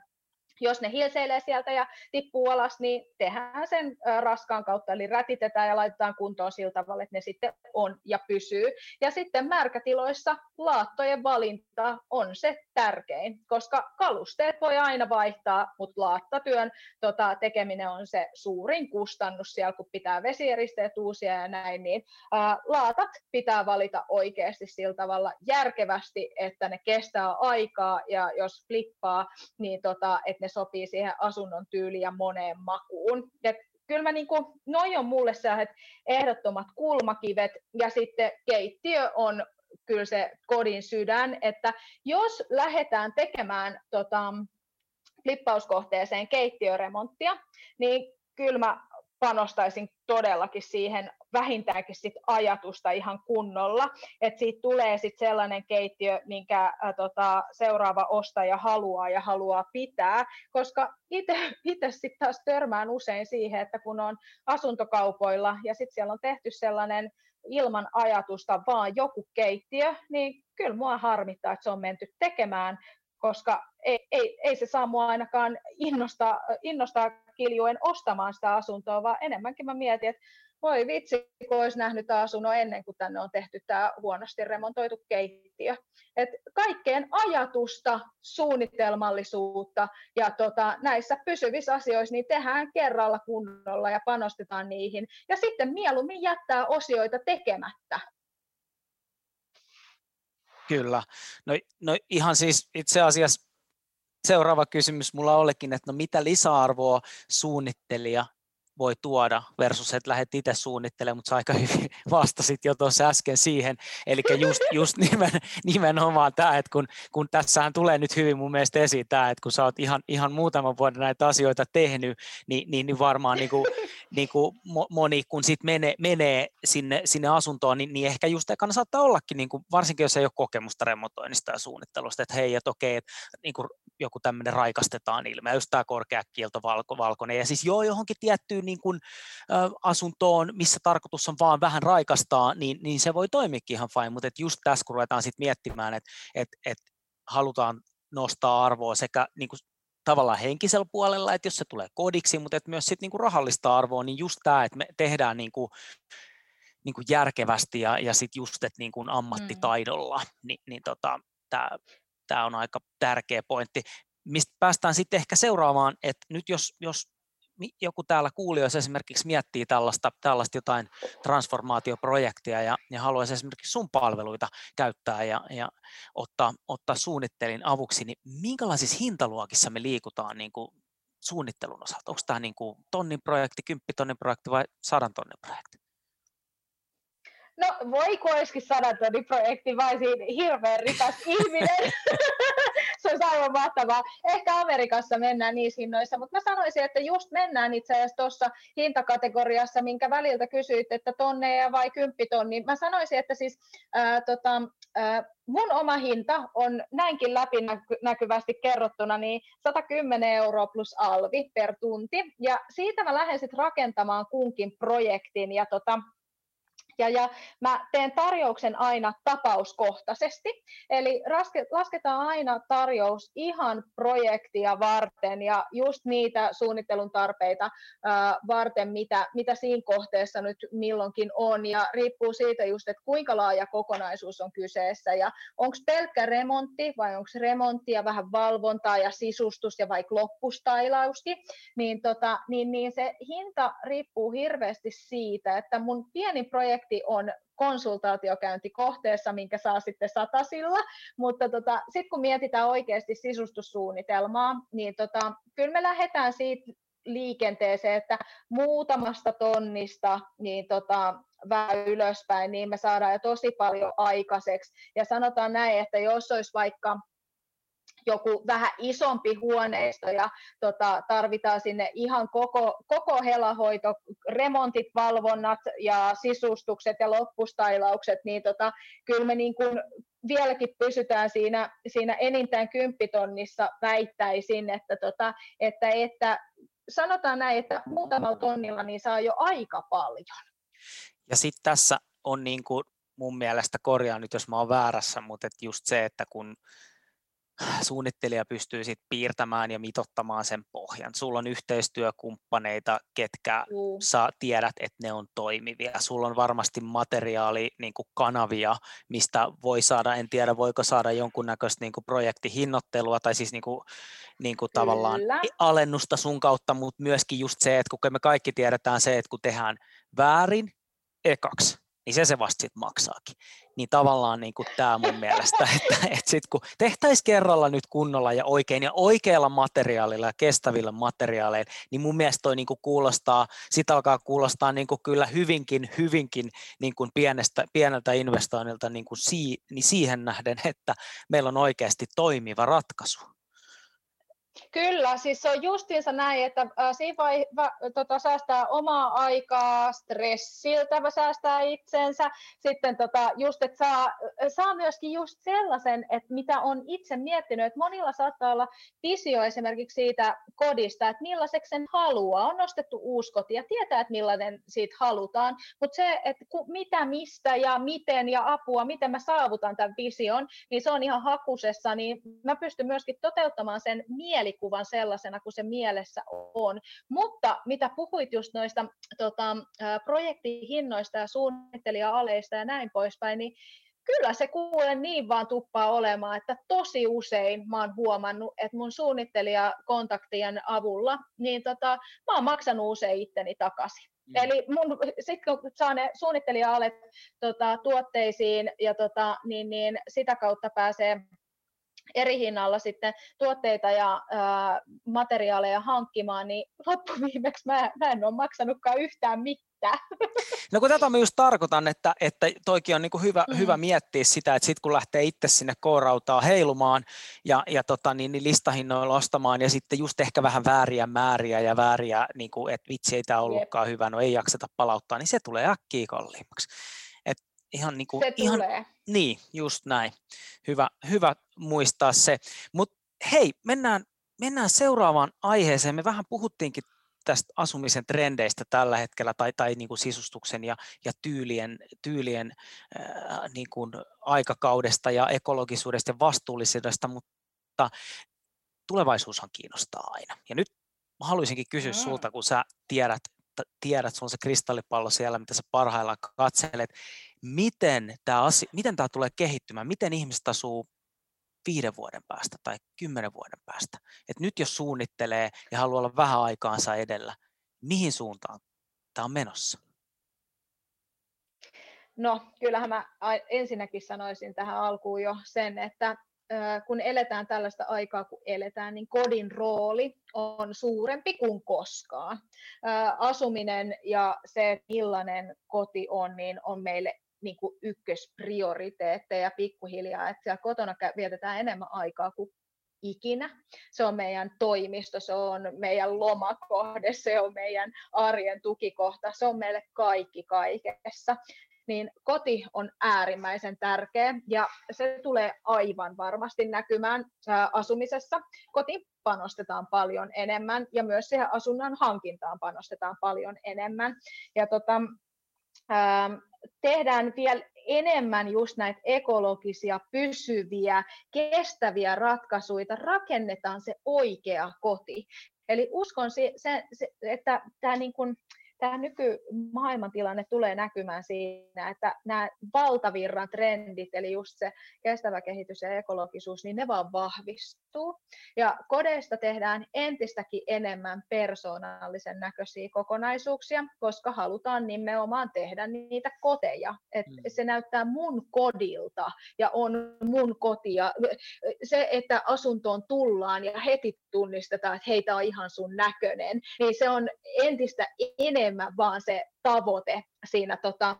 jos ne hilseilee sieltä ja tippuu alas, niin tehdään sen raskaan kautta, eli rätitetään ja laitetaan kuntoon sillä tavalla, että ne sitten on ja pysyy. Ja sitten märkätiloissa laattojen valinta on se tärkein, koska kalusteet voi aina vaihtaa, mutta laattatyön tota, tekeminen on se suurin kustannus siellä, kun pitää vesieristeet uusia ja näin, niin ää, laatat pitää valita oikeasti sillä tavalla järkevästi, että ne kestää aikaa ja jos flippaa, niin tota, että ne sopii siihen asunnon tyyliin ja moneen makuun. Et kyllä mä niinku, noi on mulle sellaiset ehdottomat kulmakivet ja sitten keittiö on kyllä se kodin sydän, että jos lähdetään tekemään tota, flippauskohteeseen keittiöremonttia, niin kyllä mä panostaisin todellakin siihen vähintäänkin sit ajatusta ihan kunnolla, että siitä tulee sit sellainen keittiö, minkä ä, tota, seuraava ostaja haluaa ja haluaa pitää, koska itse sitten taas törmään usein siihen, että kun on asuntokaupoilla ja sitten siellä on tehty sellainen ilman ajatusta vaan joku keittiö, niin kyllä mua harmittaa, että se on menty tekemään, koska ei, ei, ei se saa mua ainakaan innostaa, innostaa kiljuen ostamaan sitä asuntoa, vaan enemmänkin mä mietin, että voi vitsi, kun olisi nähnyt asunnon ennen kuin tänne on tehty tämä huonosti remontoitu keittiö. Et kaikkeen ajatusta, suunnitelmallisuutta ja tota, näissä pysyvissä asioissa niin tehdään kerralla kunnolla ja panostetaan niihin. Ja sitten mieluummin jättää osioita tekemättä. Kyllä. No, no ihan siis itse asiassa seuraava kysymys mulla olekin, että no mitä lisäarvoa suunnittelija voi tuoda versus, että lähdet itse suunnittelemaan, mutta sä aika hyvin vastasit jo tuossa äsken siihen. Eli just, just nimen, nimenomaan tämä, että kun, kun tässähän tulee nyt hyvin mun mielestä esiin tämä, että kun sä oot ihan, ihan muutaman vuoden näitä asioita tehnyt, niin, niin, niin varmaan niin kuin, niin kuin moni, kun sitten menee, menee sinne, sinne asuntoon, niin, niin ehkä just ekana saattaa ollakin, niin kuin, varsinkin jos ei ole kokemusta remontoinnista ja suunnittelusta, että hei, että okei, että niin kuin joku tämmöinen raikastetaan ilme, just tämä korkeakielto valko, valkoinen, ja siis joo, johonkin tiettyyn niin kuin, ä, asuntoon, missä tarkoitus on vaan vähän raikastaa, niin, niin se voi toimiakin ihan fine, mutta et just tässä kun ruvetaan sitten miettimään, että et, et halutaan nostaa arvoa sekä niin kuin tavallaan henkisellä puolella, että jos se tulee kodiksi, mutta että myös sit niinku rahallista arvoa, niin just tämä, että me tehdään niinku, niinku järkevästi ja, ja sitten just, että niinku ammattitaidolla, mm. niin, niin tota, tämä on aika tärkeä pointti. Mistä päästään sitten ehkä seuraavaan, että nyt jos, jos joku täällä kuulijoissa esimerkiksi miettii tällaista, tällaista jotain transformaatioprojektia ja, ja haluaisi esimerkiksi sun palveluita käyttää ja, ja ottaa, ottaa suunnittelin avuksi, niin minkälaisissa hintaluokissa me liikutaan niin kuin suunnittelun osalta? Onko tämä niin kuin tonnin projekti, kymppitonnin projekti vai sadan tonnin projekti? No voiko olisikin sadan tonnin projekti, vai siinä hirveän rikas ihminen. se olisi aivan mahtavaa. Ehkä Amerikassa mennään niissä hinnoissa, mutta mä sanoisin, että just mennään itse asiassa tuossa hintakategoriassa, minkä väliltä kysyit, että tonneja vai kymppitonni. Mä sanoisin, että siis ää, tota, ää, mun oma hinta on näinkin läpinäkyvästi kerrottuna niin 110 euroa plus alvi per tunti. Ja siitä mä lähden sitten rakentamaan kunkin projektin. Ja tota, ja, ja mä teen tarjouksen aina tapauskohtaisesti, eli lasketaan aina tarjous ihan projektia varten ja just niitä suunnittelun tarpeita varten, mitä, mitä siinä kohteessa nyt milloinkin on, ja riippuu siitä just, että kuinka laaja kokonaisuus on kyseessä, ja onko pelkkä remontti vai onko remontti ja vähän valvontaa ja sisustus ja vaikka loppustailauski, niin, tota, niin, niin se hinta riippuu hirveästi siitä, että mun pieni projekti projekti on konsultaatiokäynti kohteessa, minkä saa sitten satasilla, mutta tota, sitten kun mietitään oikeasti sisustussuunnitelmaa, niin tota, kyllä me lähdetään siitä liikenteeseen, että muutamasta tonnista niin tota, vähän ylöspäin, niin me saadaan jo tosi paljon aikaiseksi. Ja sanotaan näin, että jos olisi vaikka joku vähän isompi huoneisto ja tota, tarvitaan sinne ihan koko, koko helahoito, remontit, valvonnat ja sisustukset ja loppustailaukset, niin tota, kyllä me niin kuin vieläkin pysytään siinä, siinä enintään kymppitonnissa väittäisin, että, tota, että, että sanotaan näin, että muutamalla tonnilla niin saa jo aika paljon. Ja sitten tässä on niin kuin mun mielestä, korjaan nyt jos mä oon väärässä, mutta et just se, että kun suunnittelija pystyy sit piirtämään ja mitottamaan sen pohjan. Sulla on yhteistyökumppaneita, ketkä mm. sä tiedät, että ne on toimivia. Sulla on varmasti materiaali, niin kanavia, mistä voi saada, en tiedä voiko saada jonkunnäköistä niin projektihinnoittelua tai siis niin kuin, niin kuin tavallaan Kyllä. alennusta sun kautta, mutta myöskin just se, että kun me kaikki tiedetään se, että kun tehdään väärin ekaksi, niin se se vasta sitten maksaakin. Niin tavallaan niin kuin tämä mun mielestä, että, että sit kun tehtäisiin kerralla nyt kunnolla ja oikein ja oikealla materiaalilla ja kestävillä materiaaleilla, niin mun mielestä toi niin kuin kuulostaa, sitä alkaa kuulostaa niin kuin kyllä hyvinkin, hyvinkin niin kuin pienestä, pieneltä investoinnilta niin kuin si, niin siihen nähden, että meillä on oikeasti toimiva ratkaisu. Kyllä, siis se on justiinsa näin, että siinä vai, va, tota, säästää omaa aikaa stressiltä, säästää itsensä, sitten tota, just, että saa, saa myöskin just sellaisen, että mitä on itse miettinyt, että monilla saattaa olla visio esimerkiksi siitä kodista, että millaiseksi sen haluaa, on nostettu uusi koti ja tietää, että millainen siitä halutaan, mutta se, että ku, mitä, mistä ja miten ja apua, miten mä saavutan tämän vision, niin se on ihan hakusessa, niin mä pystyn myöskin toteuttamaan sen mielikuvan, mielikuvan sellaisena kuin se mielessä on. Mutta mitä puhuit just noista tota, projektihinnoista ja suunnittelija-aleista ja näin poispäin, niin kyllä se kuulen niin vaan tuppaa olemaan, että tosi usein mä oon huomannut, että mun suunnittelijakontaktien avulla, niin tota, mä oon maksanut usein itteni takaisin. Mm. Eli mun, sit kun saa ne suunnittelija-alet tota, tuotteisiin ja tota, niin, niin sitä kautta pääsee eri hinnalla sitten tuotteita ja ää, materiaaleja hankkimaan, niin loppuviimeksi mä, mä en ole maksanutkaan yhtään mitään. No kun tätä mä just tarkoitan, että, että toikin on niin kuin hyvä, mm. hyvä miettiä sitä, että sitten kun lähtee itse sinne koorautaa heilumaan ja, ja tota, niin, niin listahinnoilla ostamaan ja sitten just ehkä vähän vääriä määriä ja vääriä, niin kuin, että vitsi ei tämä ollutkaan Jep. hyvä, no ei jakseta palauttaa, niin se tulee äkkiä kalliimmaksi ihan niin kuin, se ihan, tulee. Niin, just näin. Hyvä, hyvä muistaa se. Mutta hei, mennään, mennään seuraavaan aiheeseen. Me vähän puhuttiinkin tästä asumisen trendeistä tällä hetkellä tai, tai niin kuin sisustuksen ja, ja tyylien, tyylien ää, niin kuin aikakaudesta ja ekologisuudesta ja vastuullisuudesta, mutta tulevaisuushan kiinnostaa aina. Ja nyt mä haluaisinkin kysyä mm. sulta, kun sä tiedät, tiedät, sulla on se kristallipallo siellä, mitä sä parhaillaan katselet, miten tämä, asia, miten tämä tulee kehittymään, miten ihmiset asuu viiden vuoden päästä tai kymmenen vuoden päästä. Et nyt jos suunnittelee ja haluaa olla vähän aikaansa edellä, mihin suuntaan tämä on menossa? No, kyllähän mä ensinnäkin sanoisin tähän alkuun jo sen, että kun eletään tällaista aikaa, kun eletään, niin kodin rooli on suurempi kuin koskaan. Asuminen ja se, millainen koti on, niin on meille niin kuin ykkösprioriteetteja pikkuhiljaa, että siellä kotona vietetään enemmän aikaa kuin ikinä. Se on meidän toimisto, se on meidän lomakohde, se on meidän arjen tukikohta, se on meille kaikki kaikessa niin koti on äärimmäisen tärkeä ja se tulee aivan varmasti näkymään asumisessa. Koti panostetaan paljon enemmän ja myös siihen asunnon hankintaan panostetaan paljon enemmän. Ja tota, tehdään vielä enemmän just näitä ekologisia, pysyviä, kestäviä ratkaisuja, rakennetaan se oikea koti. Eli uskon, se, se, että tämä niin kuin, tämä nykymaailmantilanne tulee näkymään siinä, että nämä valtavirran trendit, eli just se kestävä kehitys ja ekologisuus, niin ne vaan vahvistuu. Ja kodeista tehdään entistäkin enemmän persoonallisen näköisiä kokonaisuuksia, koska halutaan nimenomaan tehdä niitä koteja. Et mm. Se näyttää mun kodilta ja on mun kotia. Se, että asuntoon tullaan ja heti tunnistetaan, että heitä on ihan sun näköinen, niin se on entistä enemmän enemmän vaan se tavoite siinä, tota,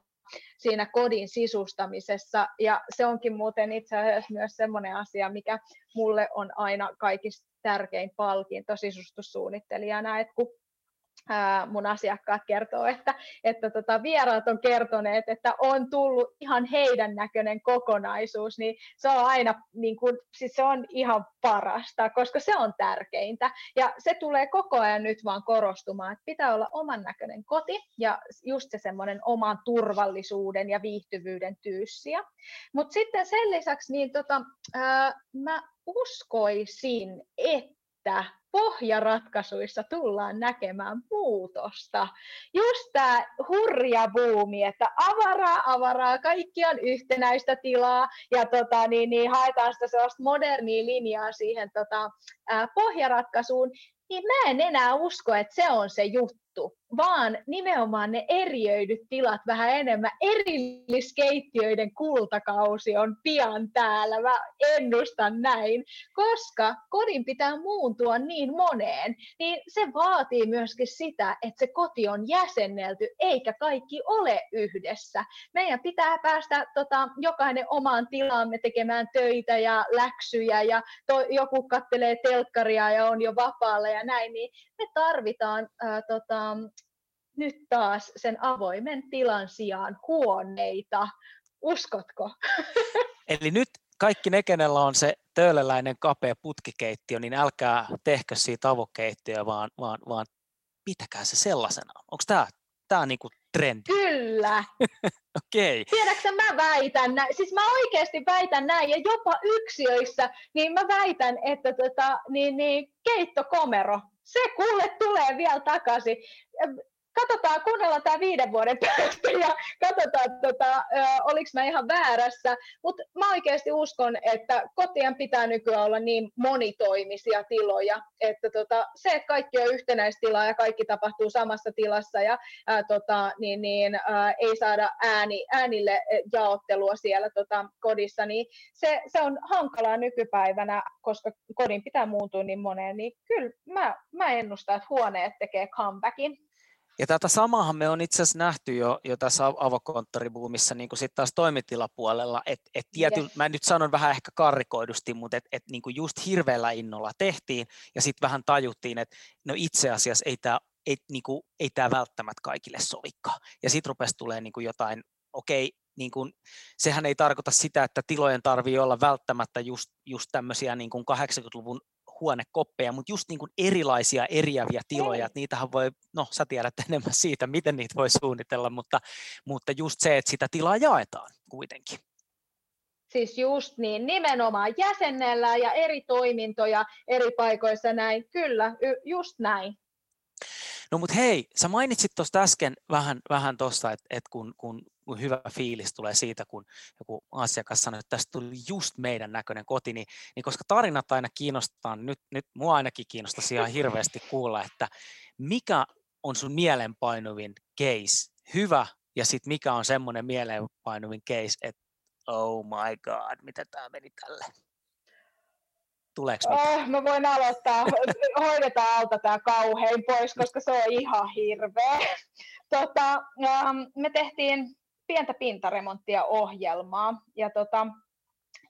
siinä kodin sisustamisessa. Ja se onkin muuten itse asiassa myös sellainen asia, mikä mulle on aina kaikista tärkein palkinto sisustussuunnittelijana, että kun mun asiakkaat kertoo, että, että tota, vieraat on kertoneet, että on tullut ihan heidän näköinen kokonaisuus, niin se on aina, niin kuin, siis se on ihan parasta, koska se on tärkeintä. Ja se tulee koko ajan nyt vaan korostumaan, että pitää olla oman näköinen koti ja just se semmoinen oman turvallisuuden ja viihtyvyyden tyyssiä. Mutta sitten sen lisäksi niin tota, ää, mä uskoisin, että pohjaratkaisuissa tullaan näkemään muutosta. Just tämä hurja buumi, että avaraa, avaraa, kaikki on yhtenäistä tilaa ja tota, niin, niin, haetaan sitä sellaista modernia linjaa siihen tota, ää, pohjaratkaisuun, niin mä en enää usko, että se on se juttu vaan nimenomaan ne eriöidyt tilat vähän enemmän. Erilliskeittiöiden kultakausi on pian täällä, mä ennustan näin, koska kodin pitää muuntua niin moneen, niin se vaatii myöskin sitä, että se koti on jäsennelty, eikä kaikki ole yhdessä. Meidän pitää päästä tota, jokainen omaan tilaamme tekemään töitä ja läksyjä, ja to, joku kattelee telkkaria ja on jo vapaalla ja näin, niin me tarvitaan ää, tota, nyt taas sen avoimen tilan sijaan huoneita. Uskotko? Eli nyt kaikki ne, kenellä on se töölöläinen kapea putkikeittiö, niin älkää tehkö siitä avokeittiöä, vaan, vaan, vaan pitäkää se sellaisena. Onko tämä tää niinku trendi? Kyllä. Okei. Okay. Tiedätkö, mä väitän näin. Siis mä oikeasti väitän näin, ja jopa yksiöissä, niin mä väitän, että tota, niin, niin, keittokomero se kuule tulee vielä takaisin katsotaan, kuunnellaan tämä viiden vuoden päästä ja katsotaan, tota, oliko mä ihan väärässä. Mutta mä oikeasti uskon, että kotien pitää nykyään olla niin monitoimisia tiloja, että tota, se, että kaikki on yhtenäistilaa ja kaikki tapahtuu samassa tilassa ja ää, tota, niin, niin, ää, ei saada ääni, äänille jaottelua siellä tota, kodissa, niin se, se on hankalaa nykypäivänä, koska kodin pitää muuntua niin moneen, niin kyllä mä, mä ennustan, että huoneet tekee comebackin. Ja tätä samahan me on itse asiassa nähty jo, jo tässä avokonttoribuumissa niin sitten taas toimitilapuolella, että et tiety, yes. mä nyt sanon vähän ehkä karrikoidusti, mutta että et niin just hirveällä innolla tehtiin ja sitten vähän tajuttiin, että no itse asiassa ei tämä ei, niin kuin, ei tämä välttämättä kaikille sovikkaa. Ja sitten rupesi tulee niin kuin jotain, okei, niin kuin, sehän ei tarkoita sitä, että tilojen tarvii olla välttämättä just, just tämmöisiä niin kuin 80-luvun huonekoppeja, mutta just niin kuin erilaisia eriäviä tiloja, että niitähän voi, no sä tiedät enemmän siitä, miten niitä voi suunnitella, mutta, mutta just se, että sitä tilaa jaetaan kuitenkin. Siis just niin, nimenomaan jäsennellä ja eri toimintoja eri paikoissa näin, kyllä, just näin. No mutta hei, sä mainitsit tuosta äsken vähän, vähän tuosta, että, että kun, kun hyvä fiilis tulee siitä, kun joku asiakas sanoo, että tästä tuli just meidän näköinen koti, niin, niin koska tarinat aina kiinnostaa, nyt, nyt mua ainakin kiinnostaisi ihan hirveästi kuulla, että mikä on sun mielenpainuvin case, hyvä, ja sitten mikä on semmoinen mielenpainuvin case, että oh my god, mitä tämä meni tälle? Tuleeko Oh, mä voin aloittaa. Hoidetaan alta tämä kauhein pois, koska se on ihan hirveä. Tota, ähm, me tehtiin pientä pintaremonttia ohjelmaa ja, tota,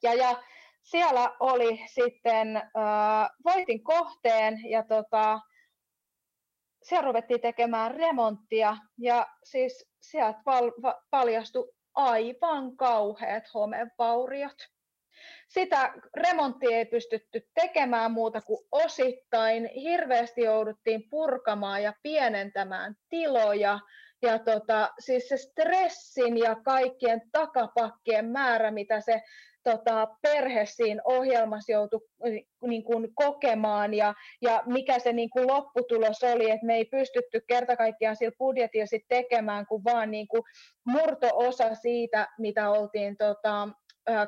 ja, ja siellä oli sitten, äh, voitin kohteen ja tota, siellä ruvettiin tekemään remonttia ja siis sieltä val, va, paljastui aivan kauheat homevauriot. Sitä remonttia ei pystytty tekemään muuta kuin osittain. Hirveästi jouduttiin purkamaan ja pienentämään tiloja. Ja tota, siis se stressin ja kaikkien takapakkien määrä, mitä se tota, perhe siinä ohjelmassa joutui niin kuin, kokemaan ja, ja mikä se niin kuin, lopputulos oli, että me ei pystytty kerta kaikkiaan sillä budjetilla sit tekemään, kuin vaan niin kuin, murto-osa siitä, mitä oltiin tota,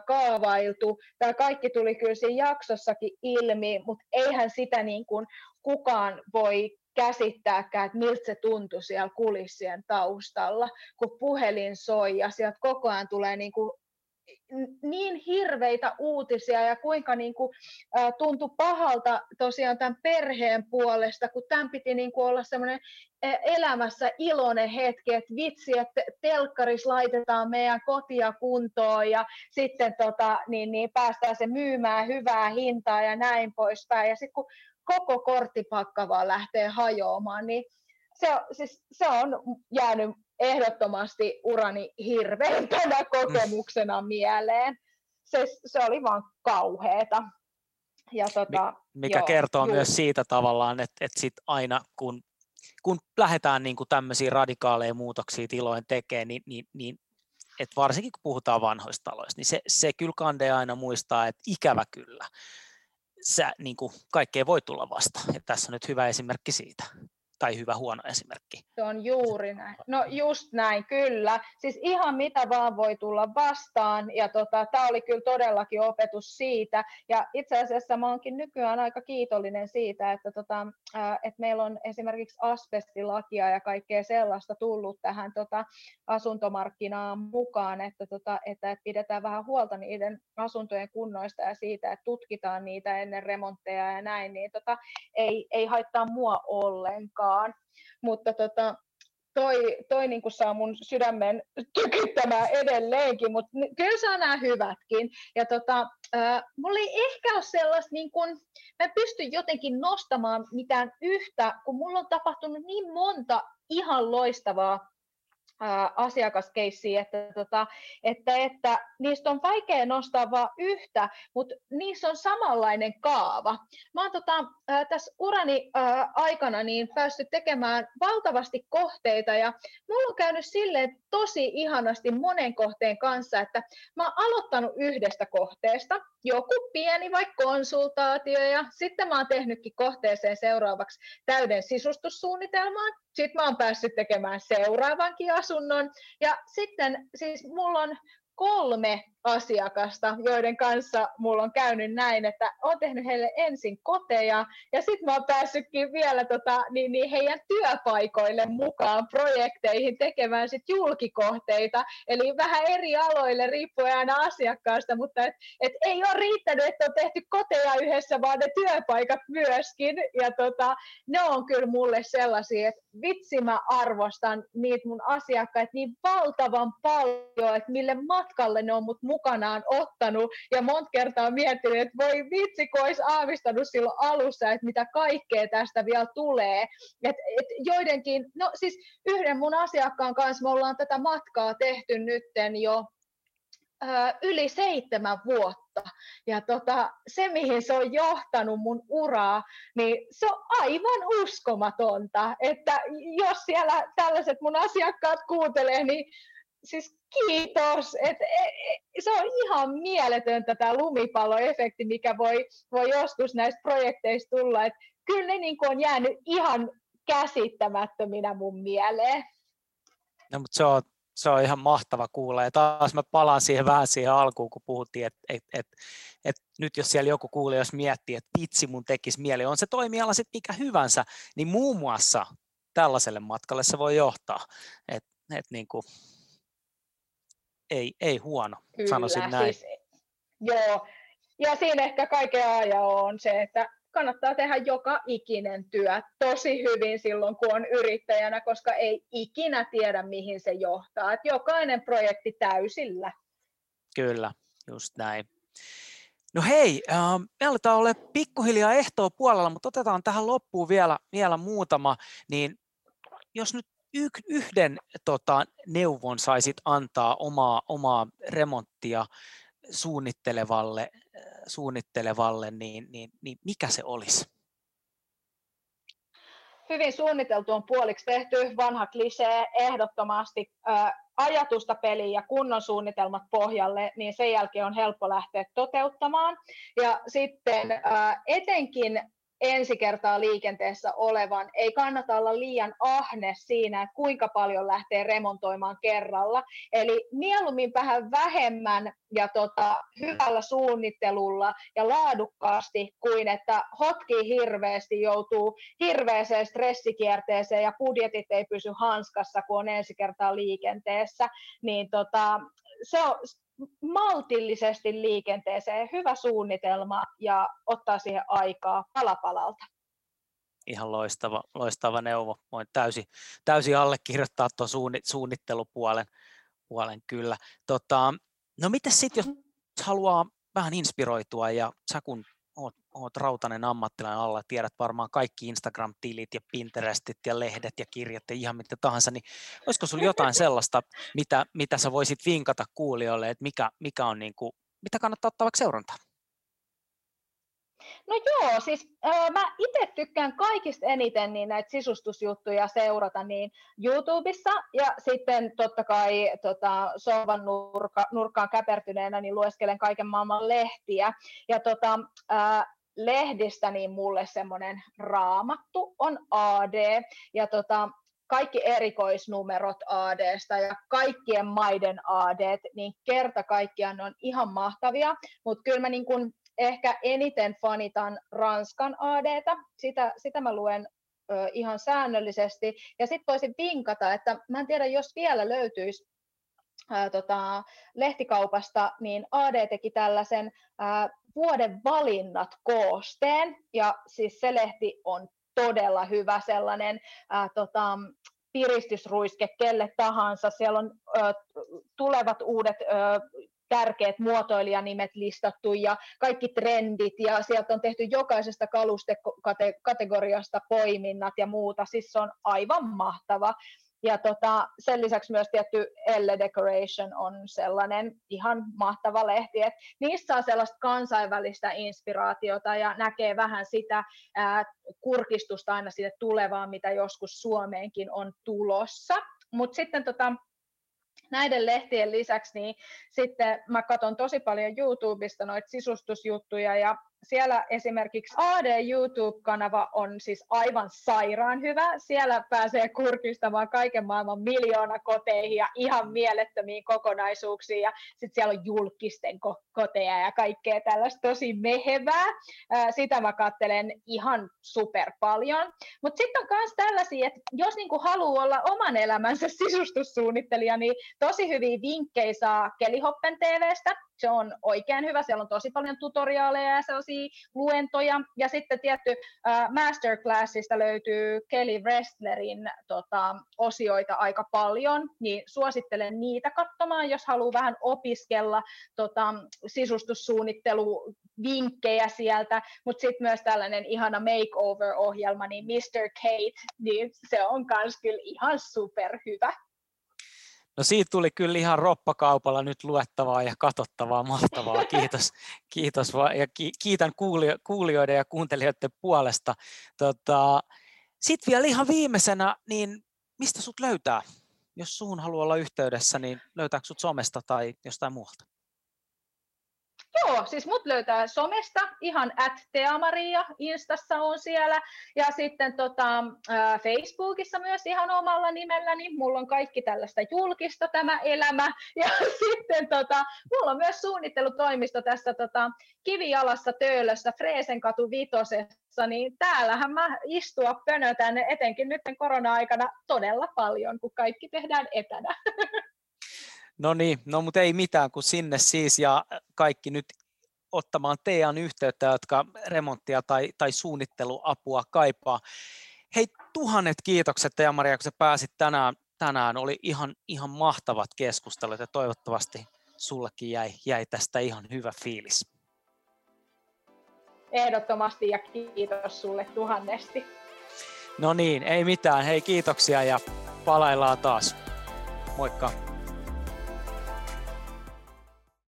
kaavailtu. Tämä kaikki tuli kyllä siinä jaksossakin ilmi, mutta eihän sitä niin kuin kukaan voi käsittääkään, että miltä se tuntui siellä kulissien taustalla, kun puhelin soi ja sieltä koko ajan tulee niin kuin niin hirveitä uutisia ja kuinka niin kuin, ä, tuntui pahalta tosiaan tämän perheen puolesta, kun tämän piti niin kuin olla semmoinen elämässä iloinen hetki, että vitsi, että telkkaris laitetaan meidän kotia kuntoon ja sitten tota, niin, niin päästään se myymään hyvää hintaa ja näin poispäin. Ja sitten kun koko korttipakka vaan lähtee hajoamaan, niin se, siis, se on jäänyt ehdottomasti urani hirveimpänä kokemuksena mieleen. Se, se oli vaan kauheeta. Ja tota, Mikä joo, kertoo juu. myös siitä tavallaan, että, että sit aina kun, kun lähdetään niin kuin tämmöisiä radikaaleja muutoksia tilojen tekemään, niin, niin, niin että varsinkin kun puhutaan vanhoista taloista, niin se, se kyllä kande aina muistaa, että ikävä kyllä, sä, niin kuin, kaikkea voi tulla vasta. Ja tässä on nyt hyvä esimerkki siitä tai hyvä huono esimerkki. Se on juuri näin. No just näin, kyllä. Siis ihan mitä vaan voi tulla vastaan ja tota, tämä oli kyllä todellakin opetus siitä. Ja itse asiassa mä oonkin nykyään aika kiitollinen siitä, että, tota, ää, että meillä on esimerkiksi asbestilakia ja kaikkea sellaista tullut tähän tota, asuntomarkkinaan mukaan, että, tota, että, että pidetään vähän huolta niiden asuntojen kunnoista ja siitä, että tutkitaan niitä ennen remontteja ja näin, niin tota, ei, ei haittaa mua ollenkaan mukaan. Mutta tota, toi, toi niin kuin saa mun sydämen tykyttämään edelleenkin, mutta kyllä saa nämä hyvätkin. Ja tota, äh, mulla ei ehkä ole sellaista, niin kuin, mä pystyn jotenkin nostamaan mitään yhtä, kun mulla on tapahtunut niin monta ihan loistavaa asiakaskeissiä, että, tota, että, että niistä on vaikea nostaa vain yhtä, mutta niissä on samanlainen kaava. Mä oon tota, tässä urani ää, aikana niin päässyt tekemään valtavasti kohteita ja mulla on käynyt silleen tosi ihanasti monen kohteen kanssa, että mä oon aloittanut yhdestä kohteesta, joku pieni vaikka konsultaatio ja sitten mä oon tehnytkin kohteeseen seuraavaksi täyden sisustussuunnitelmaan. Sitten mä oon päässyt tekemään seuraavankin asunnon. Ja sitten siis mulla on kolme asiakasta, joiden kanssa mulla on käynyt näin, että olen tehnyt heille ensin koteja ja sitten mä oon päässytkin vielä tota, niin, niin heidän työpaikoille mukaan projekteihin tekemään sit julkikohteita, eli vähän eri aloille riippuen aina asiakkaasta, mutta et, et ei ole riittänyt, että on tehty koteja yhdessä, vaan ne työpaikat myöskin. Ja tota, ne on kyllä mulle sellaisia, että vitsi mä arvostan niitä mun asiakkaita niin valtavan paljon, että mille matkalle ne on mut mukanaan ottanut ja monta kertaa miettinyt, että voi vitsi, kun olisi aavistanut silloin alussa, että mitä kaikkea tästä vielä tulee. Et, et joidenkin, no siis yhden mun asiakkaan kanssa me ollaan tätä matkaa tehty nytten jo yli seitsemän vuotta. Ja tota, se, mihin se on johtanut mun uraa, niin se on aivan uskomatonta. Että jos siellä tällaiset mun asiakkaat kuuntelee, niin siis kiitos. Et, et, se on ihan mieletöntä tämä lumipalloefekti, mikä voi, voi joskus näistä projekteista tulla. Et kyllä ne niin on jäänyt ihan käsittämättöminä mun mieleen. No, mutta se on se on ihan mahtava kuulla. Ja taas mä palaan siihen vähän siihen alkuun, kun puhuttiin, että et, et, et nyt jos siellä joku kuulee, jos miettii, että vitsi mun tekisi mieli, on se toimiala sitten mikä hyvänsä, niin muun muassa tällaiselle matkalle se voi johtaa. Et, et niin kuin, ei, ei huono, Kyllä, sanoisin näin. Siis, joo, ja siinä ehkä kaiken aja on se, että kannattaa tehdä joka ikinen työ tosi hyvin silloin, kun on yrittäjänä, koska ei ikinä tiedä, mihin se johtaa. Et jokainen projekti täysillä. Kyllä, just näin. No hei, äh, me aletaan olla pikkuhiljaa ehtoa puolella, mutta otetaan tähän loppuun vielä, vielä muutama. Niin jos nyt yhden tota, neuvon saisit antaa omaa, omaa remonttia suunnittelevalle, suunnittelevalle niin, niin, niin mikä se olisi? Hyvin suunniteltu on puoliksi tehty, vanha klisee, ehdottomasti ää, ajatusta peliin ja kunnon suunnitelmat pohjalle, niin sen jälkeen on helppo lähteä toteuttamaan. Ja sitten ää, etenkin ensi kertaa liikenteessä olevan. Ei kannata olla liian ahne siinä, että kuinka paljon lähtee remontoimaan kerralla. Eli mieluummin vähän vähemmän ja tota, hyvällä suunnittelulla ja laadukkaasti kuin että hotkii hirveästi, joutuu hirveäseen stressikierteeseen ja budjetit ei pysy hanskassa, kun on ensi kertaa liikenteessä. Niin tota, se on, maltillisesti liikenteeseen, hyvä suunnitelma ja ottaa siihen aikaa palapalalta. Ihan loistava, loistava neuvo. Voin täysin, täysin allekirjoittaa tuon suunnittelupuolen puolen kyllä. Tota, no miten sitten, jos haluaa vähän inspiroitua ja sä kun oot, rautainen ammattilainen alla, tiedät varmaan kaikki Instagram-tilit ja Pinterestit ja lehdet ja kirjat ja ihan mitä tahansa, niin olisiko sulla jotain sellaista, mitä, mitä sä voisit vinkata kuulijoille, että mikä, mikä on niin kuin, mitä kannattaa ottaa vaikka seurantaan? No joo, siis äh, mä itse tykkään kaikista eniten niin näitä sisustusjuttuja seurata niin YouTubessa ja sitten totta kai tota, sovan nurka, nurkkaan käpertyneenä niin lueskelen kaiken maailman lehtiä. Ja tota, äh, lehdistä niin mulle semmoinen raamattu on AD ja tota, kaikki erikoisnumerot ADsta ja kaikkien maiden AD, niin kerta kaikkiaan ne on ihan mahtavia, mutta kyllä mä niin kun ehkä eniten fanitan Ranskan ADtä, sitä, sitä mä luen ö, ihan säännöllisesti. Ja sitten voisin vinkata, että mä en tiedä, jos vielä löytyisi ää, tota, lehtikaupasta, niin AD teki tällaisen vuoden valinnat koosteen, ja siis se lehti on todella hyvä sellainen ää, tota, piristysruiske kelle tahansa. Siellä on ö, tulevat uudet ö, tärkeät muotoilijanimet listattu ja kaikki trendit ja sieltä on tehty jokaisesta kalustekategoriasta poiminnat ja muuta, siis se on aivan mahtava. Ja tota, sen lisäksi myös tietty Elle Decoration on sellainen ihan mahtava lehti, että niissä saa sellaista kansainvälistä inspiraatiota ja näkee vähän sitä ää, kurkistusta aina sinne tulevaan, mitä joskus Suomeenkin on tulossa. Mutta sitten tota, näiden lehtien lisäksi niin sitten mä katson tosi paljon YouTubesta noita sisustusjuttuja ja siellä esimerkiksi AD YouTube-kanava on siis aivan sairaan hyvä. Siellä pääsee kurkistamaan kaiken maailman miljoona koteihin ja ihan mielettömiin kokonaisuuksiin. Ja sitten siellä on julkisten koteja ja kaikkea tällaista tosi mehevää. Sitä mä katselen ihan super paljon. Mutta sitten on myös tällaisia, että jos niinku haluaa olla oman elämänsä sisustussuunnittelija, niin tosi hyviä vinkkejä saa Kelihoppen TVstä se on oikein hyvä, siellä on tosi paljon tutoriaaleja ja sellaisia luentoja, ja sitten tietty uh, masterclassista löytyy Kelly Wrestlerin tota, osioita aika paljon, niin suosittelen niitä katsomaan, jos haluaa vähän opiskella tota, sisustussuunnittelu vinkkejä sieltä, mutta sitten myös tällainen ihana makeover-ohjelma, niin Mr. Kate, niin se on myös kyllä ihan superhyvä. No siitä tuli kyllä ihan roppakaupalla nyt luettavaa ja katsottavaa, mahtavaa. Kiitos, kiitos ja kiitän kuulijoiden ja kuuntelijoiden puolesta. Tota, Sitten vielä ihan viimeisenä, niin mistä sut löytää? Jos suun haluaa olla yhteydessä, niin löytääkö sut somesta tai jostain muualta? Joo, siis mut löytää somesta ihan at Teamaria, Instassa on siellä ja sitten tota, Facebookissa myös ihan omalla nimelläni. Mulla on kaikki tällaista julkista tämä elämä ja sitten tota, mulla on myös suunnittelutoimisto tässä tota, kivijalassa Töölössä Freesenkatu vitosessa, niin täällähän mä istua pönötän etenkin nyt korona-aikana todella paljon, kun kaikki tehdään etänä. No niin, no mutta ei mitään kuin sinne siis ja kaikki nyt ottamaan teidän yhteyttä, jotka remonttia tai, tai suunnitteluapua kaipaa. Hei, tuhannet kiitokset teidän Maria, kun sä pääsit tänään, tänään. Oli ihan, ihan mahtavat keskustelut ja toivottavasti sullekin jäi, jäi tästä ihan hyvä fiilis. Ehdottomasti ja kiitos sulle tuhannesti. No niin, ei mitään. Hei, kiitoksia ja palaillaan taas. Moikka.